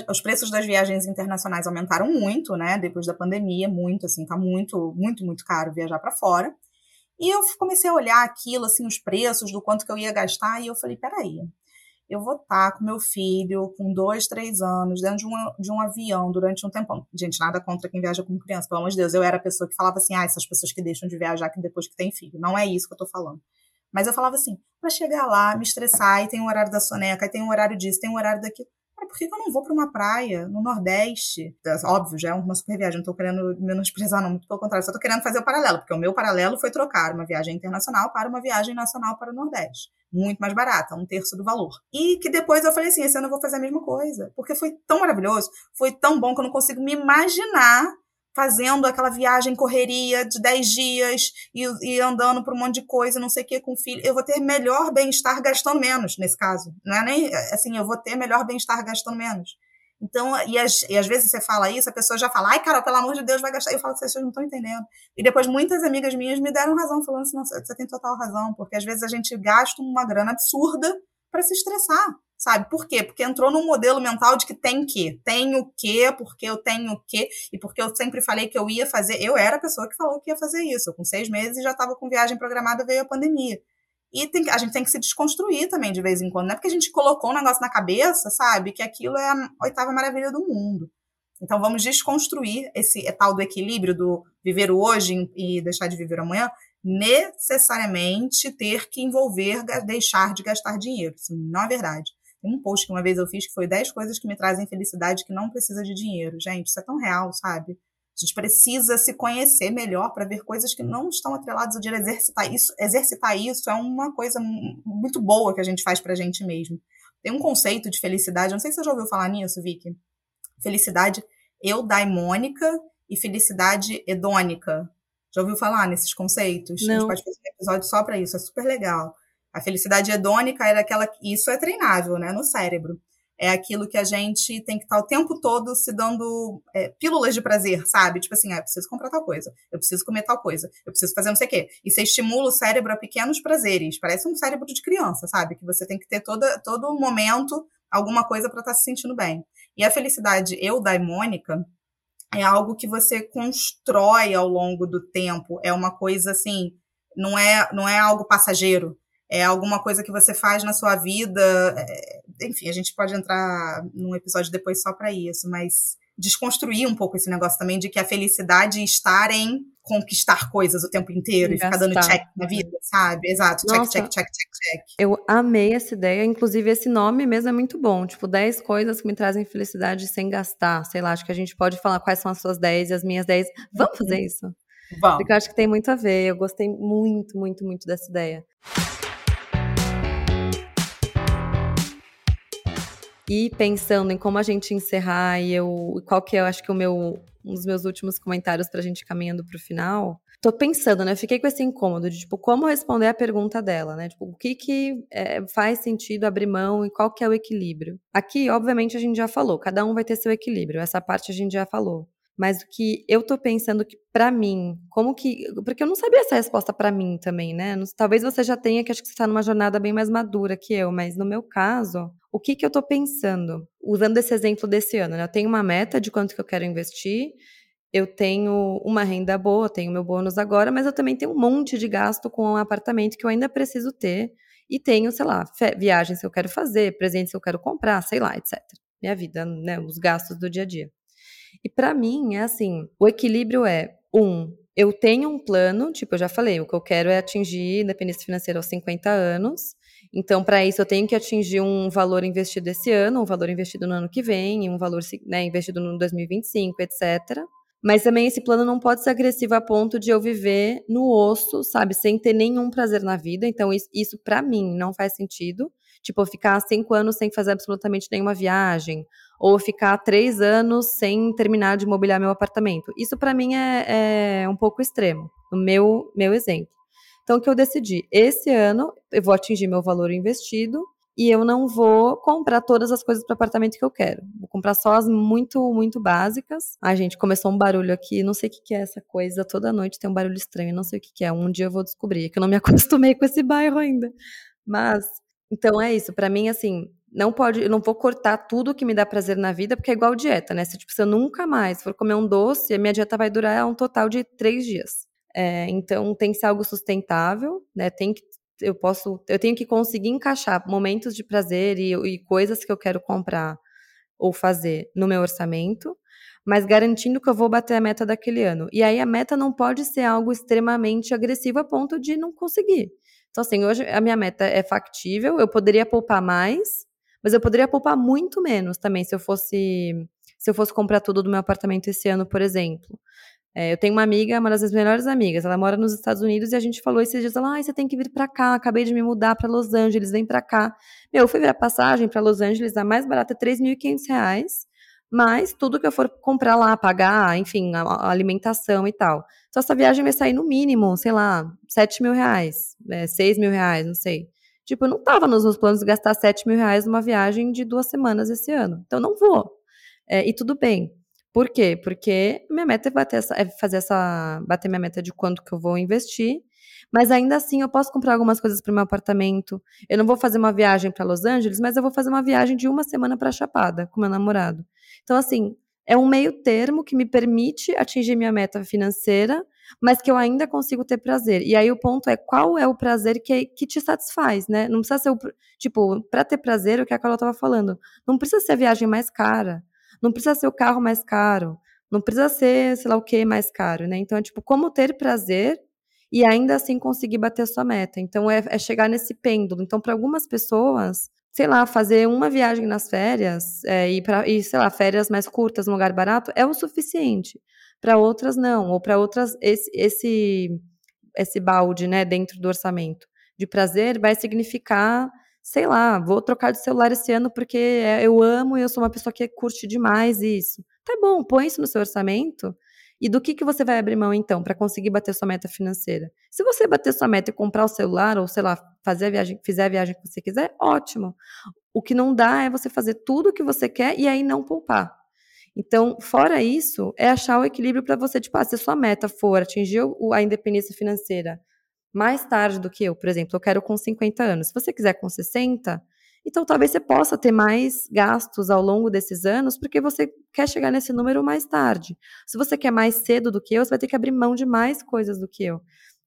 os preços das viagens internacionais aumentaram muito, né? Depois da pandemia, muito, assim, tá muito, muito, muito caro viajar para fora. E eu comecei a olhar aquilo, assim, os preços, do quanto que eu ia gastar, e eu falei, peraí, eu vou estar tá com meu filho com dois, três anos, dentro de um, de um avião durante um tempão. Gente, nada contra quem viaja com criança, pelo amor de Deus. Eu era a pessoa que falava assim, ah, essas pessoas que deixam de viajar depois que tem filho. Não é isso que eu tô falando. Mas eu falava assim, para chegar lá, me estressar, e tem o horário da soneca, e tem o horário disso, tem o horário daquilo. Por que, eu não vou para uma praia no Nordeste? Óbvio, já é uma super viagem, não tô querendo menosprezar, não, muito pelo contrário, só tô querendo fazer o paralelo, porque o meu paralelo foi trocar uma viagem internacional para uma viagem nacional para o Nordeste. Muito mais barata, um terço do valor. E que depois eu falei assim: esse ano eu vou fazer a mesma coisa, porque foi tão maravilhoso, foi tão bom que eu não consigo me imaginar fazendo aquela viagem correria de 10 dias e, e andando por um monte de coisa, não sei o que, com o filho. Eu vou ter melhor bem-estar gastando menos, nesse caso. Não é nem assim, eu vou ter melhor bem-estar gastando menos. Então, e, as, e às vezes você fala isso, a pessoa já fala, ai, cara, pelo amor de Deus, vai gastar. Eu falo, vocês não estão entendendo. E depois muitas amigas minhas me deram razão, falando assim, você tem total razão, porque às vezes a gente gasta uma grana absurda para se estressar sabe? Por quê? Porque entrou num modelo mental de que tem que, tem o quê, porque eu tenho o quê, e porque eu sempre falei que eu ia fazer. Eu era a pessoa que falou que ia fazer isso. Eu, com seis meses já estava com viagem programada, veio a pandemia. E tem, a gente tem que se desconstruir também de vez em quando. Não é porque a gente colocou um negócio na cabeça, sabe, que aquilo é a oitava maravilha do mundo. Então vamos desconstruir esse é tal do equilíbrio do viver o hoje e deixar de viver amanhã, necessariamente ter que envolver deixar de gastar dinheiro. Isso não é verdade. Tem um post que uma vez eu fiz que foi 10 coisas que me trazem felicidade que não precisa de dinheiro. Gente, isso é tão real, sabe? A gente precisa se conhecer melhor para ver coisas que não estão atreladas ao dinheiro. Exercitar isso, exercitar isso é uma coisa muito boa que a gente faz para a gente mesmo. Tem um conceito de felicidade, não sei se você já ouviu falar nisso, Vicky. Felicidade eudaimônica e felicidade hedônica. Já ouviu falar nesses conceitos? Não. A gente pode fazer um episódio só para isso, é super legal. A felicidade hedônica era aquela. Isso é treinável, né, no cérebro. É aquilo que a gente tem que estar o tempo todo se dando é, pílulas de prazer, sabe? Tipo assim, ah, eu preciso comprar tal coisa, eu preciso comer tal coisa, eu preciso fazer não sei o quê. E você estimula o cérebro a pequenos prazeres. Parece um cérebro de criança, sabe? Que você tem que ter toda, todo momento alguma coisa para estar tá se sentindo bem. E a felicidade eudaimônica é algo que você constrói ao longo do tempo. É uma coisa assim, não é, não é algo passageiro é alguma coisa que você faz na sua vida. É, enfim, a gente pode entrar num episódio depois só para isso, mas desconstruir um pouco esse negócio também de que a felicidade estar em conquistar coisas o tempo inteiro e, e ficar dando check na vida, sabe? Exato, check, Nossa, check, check, check, check. Eu amei essa ideia, inclusive esse nome mesmo é muito bom, tipo 10 coisas que me trazem felicidade sem gastar, sei lá, acho que a gente pode falar quais são as suas 10 e as minhas 10. Vamos fazer uhum. isso? Vamos. Porque eu acho que tem muito a ver, eu gostei muito, muito, muito dessa ideia. E pensando em como a gente encerrar e eu, qual que é, eu acho que o meu, um dos meus últimos comentários para a gente caminhando para o final, tô pensando, né? Fiquei com esse incômodo de, tipo, como responder a pergunta dela, né? Tipo, o que que é, faz sentido abrir mão e qual que é o equilíbrio? Aqui, obviamente, a gente já falou, cada um vai ter seu equilíbrio, essa parte a gente já falou. Mas o que eu tô pensando que para mim, como que, porque eu não sabia essa resposta para mim também, né? Talvez você já tenha que acho que você está numa jornada bem mais madura que eu, mas no meu caso, o que, que eu estou pensando? Usando esse exemplo desse ano, né? eu tenho uma meta de quanto que eu quero investir, eu tenho uma renda boa, tenho meu bônus agora, mas eu também tenho um monte de gasto com um apartamento que eu ainda preciso ter, e tenho, sei lá, viagens que eu quero fazer, presentes que eu quero comprar, sei lá, etc. Minha vida, né? Os gastos do dia a dia. E para mim, é assim: o equilíbrio é, um, eu tenho um plano, tipo, eu já falei, o que eu quero é atingir independência financeira aos 50 anos. Então, para isso, eu tenho que atingir um valor investido esse ano, um valor investido no ano que vem, um valor né, investido no 2025, etc. Mas também esse plano não pode ser agressivo a ponto de eu viver no osso, sabe, sem ter nenhum prazer na vida. Então, isso, isso para mim não faz sentido. Tipo, ficar cinco anos sem fazer absolutamente nenhuma viagem, ou ficar três anos sem terminar de mobiliar meu apartamento. Isso para mim é, é um pouco extremo, no meu, meu exemplo. Então, o que eu decidi? Esse ano eu vou atingir meu valor investido e eu não vou comprar todas as coisas para apartamento que eu quero. Vou comprar só as muito, muito básicas. Ai, gente, começou um barulho aqui, não sei o que é essa coisa. Toda noite tem um barulho estranho, não sei o que é. Um dia eu vou descobrir, que eu não me acostumei com esse bairro ainda. Mas, então é isso. Para mim, assim, não pode, eu não vou cortar tudo que me dá prazer na vida, porque é igual dieta, né? Se, tipo, se eu nunca mais for comer um doce, a minha dieta vai durar um total de três dias. É, então tem que ser algo sustentável, né? Tem que eu posso, eu tenho que conseguir encaixar momentos de prazer e, e coisas que eu quero comprar ou fazer no meu orçamento, mas garantindo que eu vou bater a meta daquele ano. E aí a meta não pode ser algo extremamente agressivo a ponto de não conseguir. Então, assim, hoje a minha meta é factível, eu poderia poupar mais, Mas eu poderia poupar muito menos também se eu fosse se eu fosse comprar tudo do meu apartamento esse ano, por exemplo. É, eu tenho uma amiga, uma das minhas melhores amigas, ela mora nos Estados Unidos e a gente falou esses dias, ela, ah, você tem que vir para cá, acabei de me mudar para Los Angeles, vem para cá. Meu, eu fui ver a passagem para Los Angeles, a mais barata é 3.500 reais, mas tudo que eu for comprar lá, pagar, enfim, a, a alimentação e tal. Então essa viagem vai sair no mínimo, sei lá, 7 mil reais, é, 6 mil reais, não sei. Tipo, eu não tava nos meus planos de gastar 7 mil reais numa viagem de duas semanas esse ano. Então não vou. É, e tudo bem. Por quê? Porque minha meta é, bater essa, é fazer essa. bater minha meta de quanto que eu vou investir. Mas ainda assim eu posso comprar algumas coisas para o meu apartamento. Eu não vou fazer uma viagem para Los Angeles, mas eu vou fazer uma viagem de uma semana para Chapada com meu namorado. Então, assim, é um meio termo que me permite atingir minha meta financeira, mas que eu ainda consigo ter prazer. E aí o ponto é qual é o prazer que, que te satisfaz, né? Não precisa ser o. Tipo, para ter prazer, o que a Carol estava falando, não precisa ser a viagem mais cara. Não precisa ser o carro mais caro, não precisa ser, sei lá o que, mais caro, né? Então é tipo, como ter prazer e ainda assim conseguir bater sua meta. Então é, é chegar nesse pêndulo. Então, para algumas pessoas, sei lá, fazer uma viagem nas férias é, e, pra, e, sei lá, férias mais curtas num lugar barato é o suficiente. Para outras, não. Ou para outras, esse, esse, esse balde, né, dentro do orçamento de prazer vai significar sei lá, vou trocar de celular esse ano porque é, eu amo e eu sou uma pessoa que curte demais isso. Tá bom, põe isso no seu orçamento. E do que, que você vai abrir mão então para conseguir bater sua meta financeira? Se você bater sua meta e comprar o celular ou sei lá, fazer a viagem, fizer a viagem que você quiser, ótimo. O que não dá é você fazer tudo o que você quer e aí não poupar. Então, fora isso, é achar o equilíbrio para você, tipo, ah, se a sua meta for atingir a independência financeira mais tarde do que eu, por exemplo, eu quero com 50 anos. Se você quiser com 60, então talvez você possa ter mais gastos ao longo desses anos, porque você quer chegar nesse número mais tarde. Se você quer mais cedo do que eu, você vai ter que abrir mão de mais coisas do que eu.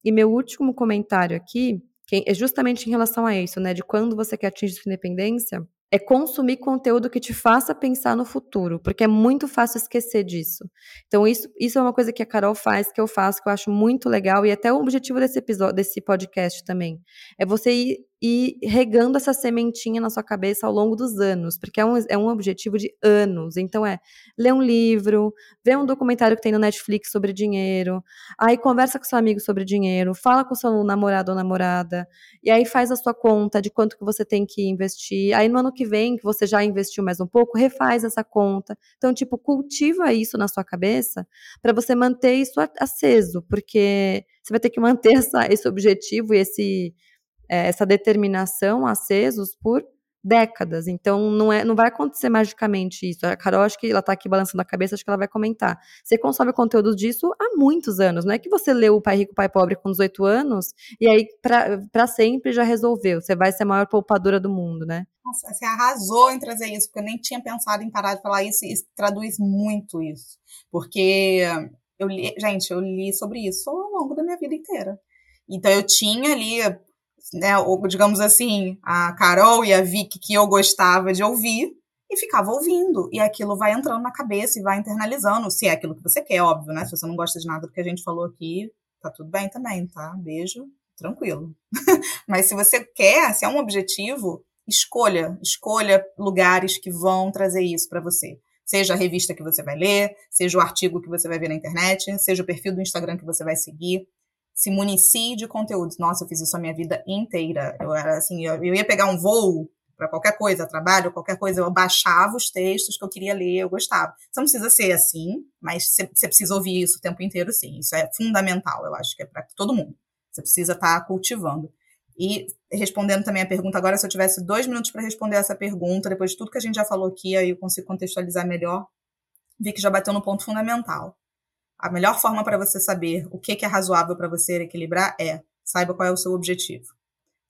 E meu último comentário aqui é justamente em relação a isso, né? De quando você quer atingir sua independência, é consumir conteúdo que te faça pensar no futuro, porque é muito fácil esquecer disso. Então, isso, isso é uma coisa que a Carol faz, que eu faço, que eu acho muito legal, e até o objetivo desse episódio, desse podcast também. É você ir e regando essa sementinha na sua cabeça ao longo dos anos, porque é um, é um objetivo de anos. Então é ler um livro, ver um documentário que tem no Netflix sobre dinheiro, aí conversa com seu amigo sobre dinheiro, fala com seu namorado ou namorada, e aí faz a sua conta de quanto que você tem que investir. Aí no ano que vem, que você já investiu mais um pouco, refaz essa conta. Então, tipo, cultiva isso na sua cabeça para você manter isso aceso, porque você vai ter que manter essa, esse objetivo e esse é, essa determinação acesos por décadas. Então, não, é, não vai acontecer magicamente isso. A Carol, acho que ela está aqui balançando a cabeça, acho que ela vai comentar. Você consome conteúdo disso há muitos anos. Não é que você leu o Pai Rico, Pai Pobre com 18 anos e aí, para sempre, já resolveu. Você vai ser a maior poupadora do mundo, né? Nossa, você arrasou em trazer isso, porque eu nem tinha pensado em parar de falar isso, e isso traduz muito isso. Porque eu li, gente, eu li sobre isso ao longo da minha vida inteira. Então eu tinha ali né, ou digamos assim, a Carol e a Vicky que eu gostava de ouvir e ficava ouvindo. E aquilo vai entrando na cabeça e vai internalizando, se é aquilo que você quer, óbvio, né? Se você não gosta de nada do que a gente falou aqui, tá tudo bem também, tá? Beijo, tranquilo. Mas se você quer, se é um objetivo, escolha, escolha lugares que vão trazer isso para você. Seja a revista que você vai ler, seja o artigo que você vai ver na internet, seja o perfil do Instagram que você vai seguir se municie de conteúdos. Nossa, eu fiz isso a minha vida inteira. Eu era assim, eu, eu ia pegar um voo para qualquer coisa, trabalho, qualquer coisa, eu baixava os textos que eu queria ler, eu gostava. Você não precisa ser assim, mas você precisa ouvir isso o tempo inteiro, sim. Isso é fundamental, eu acho que é para todo mundo. Você precisa estar tá cultivando. E respondendo também a pergunta agora, se eu tivesse dois minutos para responder essa pergunta, depois de tudo que a gente já falou aqui, aí eu consigo contextualizar melhor, vi que já bateu no ponto fundamental. A melhor forma para você saber o que é razoável para você equilibrar é saiba qual é o seu objetivo.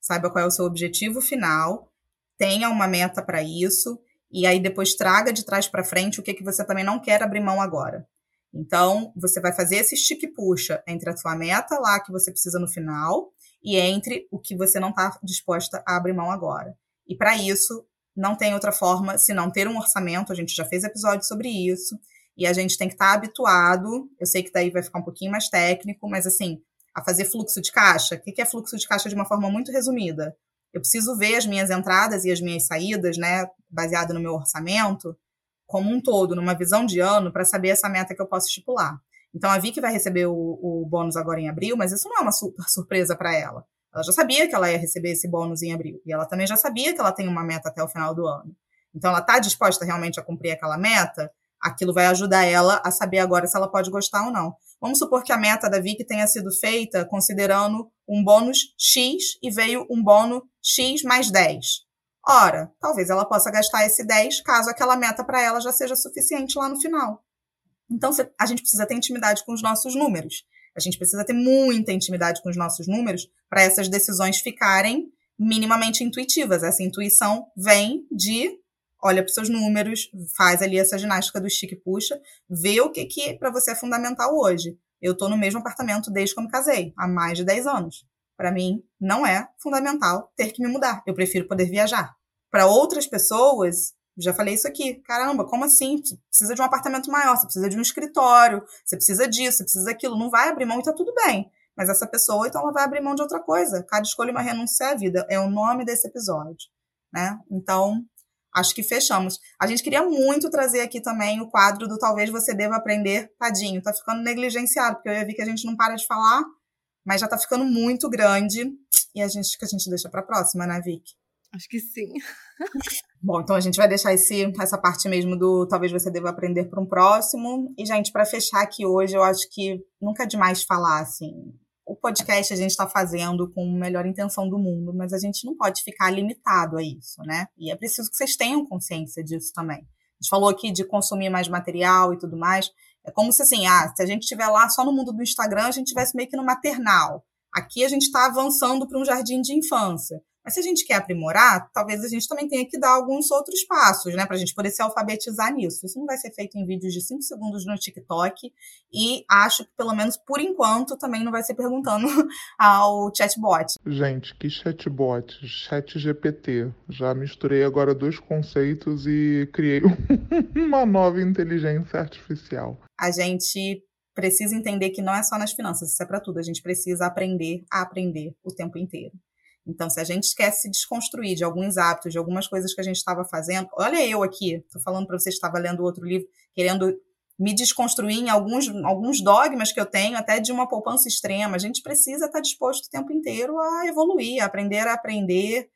Saiba qual é o seu objetivo final, tenha uma meta para isso e aí depois traga de trás para frente o que, que você também não quer abrir mão agora. Então, você vai fazer esse stick puxa entre a sua meta lá que você precisa no final e entre o que você não está disposta a abrir mão agora. E para isso, não tem outra forma senão ter um orçamento. A gente já fez episódio sobre isso e a gente tem que estar tá habituado. Eu sei que daí vai ficar um pouquinho mais técnico, mas assim, a fazer fluxo de caixa. O que é fluxo de caixa de uma forma muito resumida? Eu preciso ver as minhas entradas e as minhas saídas, né, baseado no meu orçamento, como um todo, numa visão de ano, para saber essa meta que eu posso estipular. Então a Vicky vai receber o, o bônus agora em abril, mas isso não é uma super surpresa para ela. Ela já sabia que ela ia receber esse bônus em abril. E ela também já sabia que ela tem uma meta até o final do ano. Então ela está disposta realmente a cumprir aquela meta, aquilo vai ajudar ela a saber agora se ela pode gostar ou não. Vamos supor que a meta da Vicky tenha sido feita considerando um bônus X e veio um bônus X mais 10. Ora, talvez ela possa gastar esse 10 caso aquela meta para ela já seja suficiente lá no final. Então a gente precisa ter intimidade com os nossos números. A gente precisa ter muita intimidade com os nossos números para essas decisões ficarem minimamente intuitivas. Essa intuição vem de olha para os seus números, faz ali essa ginástica do estica e puxa, vê o que, que para você é fundamental hoje. Eu estou no mesmo apartamento desde que eu me casei, há mais de 10 anos. Para mim, não é fundamental ter que me mudar. Eu prefiro poder viajar. Para outras pessoas, já falei isso aqui. Caramba, como assim? Você precisa de um apartamento maior, você precisa de um escritório, você precisa disso, você precisa daquilo. Não vai abrir mão e tá tudo bem. Mas essa pessoa, então, ela vai abrir mão de outra coisa. Cada escolha é uma renúncia à vida. É o nome desse episódio. Né? Então, acho que fechamos. A gente queria muito trazer aqui também o quadro do Talvez Você Deva Aprender. Tadinho, tá ficando negligenciado, porque eu ia ver que a gente não para de falar, mas já tá ficando muito grande. E a gente que a gente deixa pra próxima, né, Vic? Acho que sim. Bom, então a gente vai deixar esse, essa parte mesmo do talvez você deva aprender para um próximo. E, gente, para fechar aqui hoje, eu acho que nunca é demais falar assim. O podcast a gente está fazendo com a melhor intenção do mundo, mas a gente não pode ficar limitado a isso, né? E é preciso que vocês tenham consciência disso também. A gente falou aqui de consumir mais material e tudo mais. É como se assim, ah, se a gente estiver lá só no mundo do Instagram, a gente tivesse meio que no maternal. Aqui a gente está avançando para um jardim de infância. Mas se a gente quer aprimorar, talvez a gente também tenha que dar alguns outros passos, né, para a gente poder se alfabetizar nisso. Isso não vai ser feito em vídeos de 5 segundos no TikTok e acho que, pelo menos por enquanto, também não vai ser perguntando ao chatbot. Gente, que chatbot? Chat GPT. Já misturei agora dois conceitos e criei uma nova inteligência artificial. A gente precisa entender que não é só nas finanças, isso é para tudo. A gente precisa aprender a aprender o tempo inteiro. Então, se a gente quer se desconstruir de alguns hábitos, de algumas coisas que a gente estava fazendo, olha eu aqui, estou falando para você, estava lendo outro livro, querendo me desconstruir em alguns, alguns dogmas que eu tenho, até de uma poupança extrema. A gente precisa estar disposto o tempo inteiro a evoluir, a aprender a aprender.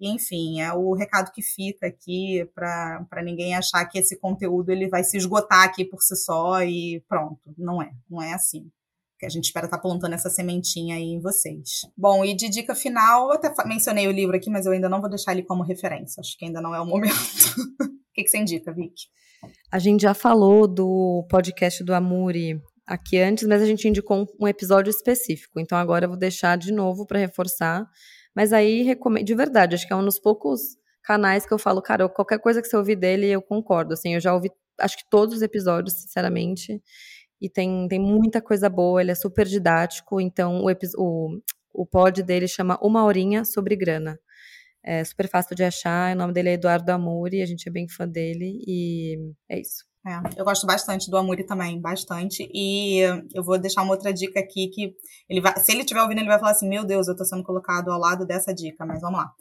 Enfim, é o recado que fica aqui para ninguém achar que esse conteúdo ele vai se esgotar aqui por si só e pronto. Não é, não é assim a gente espera estar tá plantando essa sementinha aí em vocês. Bom, e de dica final, eu até mencionei o livro aqui, mas eu ainda não vou deixar ele como referência. Acho que ainda não é o momento. o que, que você indica, Vic? A gente já falou do podcast do Amuri aqui antes, mas a gente indicou um episódio específico. Então agora eu vou deixar de novo para reforçar. Mas aí, recomendo, de verdade, acho que é um dos poucos canais que eu falo, cara, qualquer coisa que você ouvir dele, eu concordo. Assim, eu já ouvi, acho que todos os episódios, sinceramente e tem, tem muita coisa boa, ele é super didático, então o, o, o pod dele chama Uma Horinha sobre Grana. É super fácil de achar, o nome dele é Eduardo Amuri, a gente é bem fã dele e é isso. É, eu gosto bastante do Amuri também, bastante. E eu vou deixar uma outra dica aqui que ele vai, se ele estiver ouvindo, ele vai falar assim: "Meu Deus, eu tô sendo colocado ao lado dessa dica", mas vamos lá.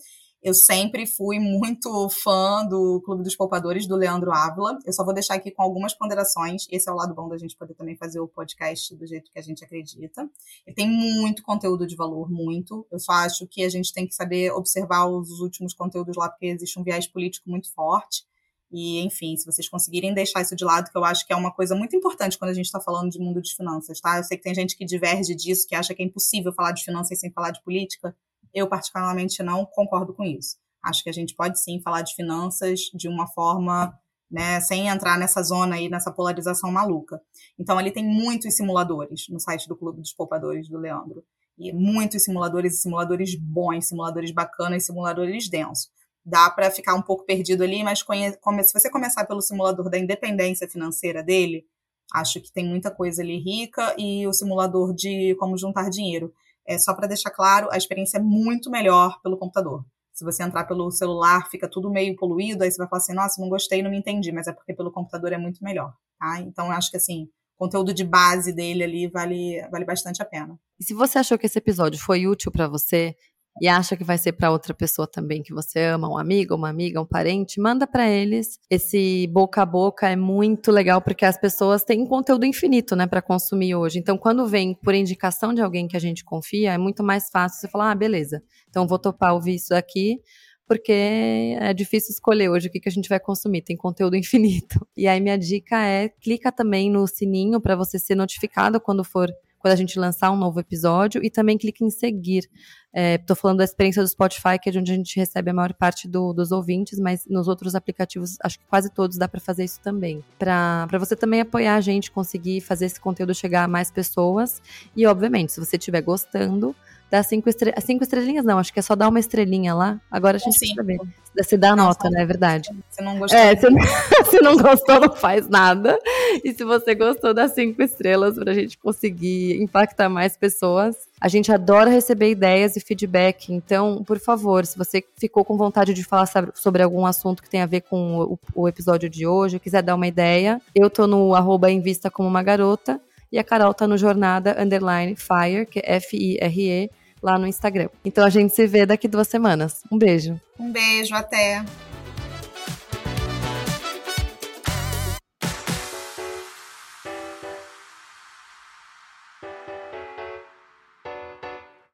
Eu sempre fui muito fã do Clube dos Poupadores, do Leandro Ávila. Eu só vou deixar aqui com algumas ponderações. Esse é o lado bom da gente poder também fazer o podcast do jeito que a gente acredita. Ele tem muito conteúdo de valor, muito. Eu só acho que a gente tem que saber observar os últimos conteúdos lá, porque existe um viés político muito forte. E, enfim, se vocês conseguirem deixar isso de lado, que eu acho que é uma coisa muito importante quando a gente está falando de mundo de finanças, tá? Eu sei que tem gente que diverge disso, que acha que é impossível falar de finanças sem falar de política. Eu, particularmente, não concordo com isso. Acho que a gente pode sim falar de finanças de uma forma, né, sem entrar nessa zona aí, nessa polarização maluca. Então, ali tem muitos simuladores no site do Clube dos Poupadores do Leandro. E muitos simuladores, simuladores bons, simuladores bacanas, simuladores densos. Dá para ficar um pouco perdido ali, mas se você começar pelo simulador da independência financeira dele, acho que tem muita coisa ali rica e o simulador de como juntar dinheiro. É, só para deixar claro, a experiência é muito melhor pelo computador. Se você entrar pelo celular, fica tudo meio poluído, aí você vai falar assim, nossa, não gostei, não me entendi, mas é porque pelo computador é muito melhor, tá? Então, eu acho que, assim, o conteúdo de base dele ali vale, vale bastante a pena. E se você achou que esse episódio foi útil para você, e acha que vai ser para outra pessoa também que você ama, um amigo, uma amiga, um parente, manda para eles. Esse boca a boca é muito legal porque as pessoas têm conteúdo infinito, né, para consumir hoje. Então, quando vem por indicação de alguém que a gente confia, é muito mais fácil você falar: "Ah, beleza. Então vou topar ouvir isso aqui porque é difícil escolher hoje o que, que a gente vai consumir, tem conteúdo infinito. E aí minha dica é, clica também no sininho para você ser notificado quando for quando a gente lançar um novo episódio e também clique em seguir. Estou é, falando da experiência do Spotify, que é de onde a gente recebe a maior parte do, dos ouvintes, mas nos outros aplicativos, acho que quase todos dá para fazer isso também. Para você também apoiar a gente, conseguir fazer esse conteúdo chegar a mais pessoas. E, obviamente, se você estiver gostando, Dá cinco, estre... cinco estrelinhas, não, acho que é só dar uma estrelinha lá. Agora a gente precisa ver. Se dá não, nota, né? É verdade. Se não gostou. É, se, se não gostou, não faz nada. E se você gostou, dá cinco estrelas pra gente conseguir impactar mais pessoas. A gente adora receber ideias e feedback. Então, por favor, se você ficou com vontade de falar sobre algum assunto que tem a ver com o, o episódio de hoje, quiser dar uma ideia, eu tô no arroba Invista Como Uma Garota. E a Carol tá no Jornada Underline Fire, que é F-I-R-E, lá no Instagram. Então a gente se vê daqui duas semanas. Um beijo. Um beijo, até.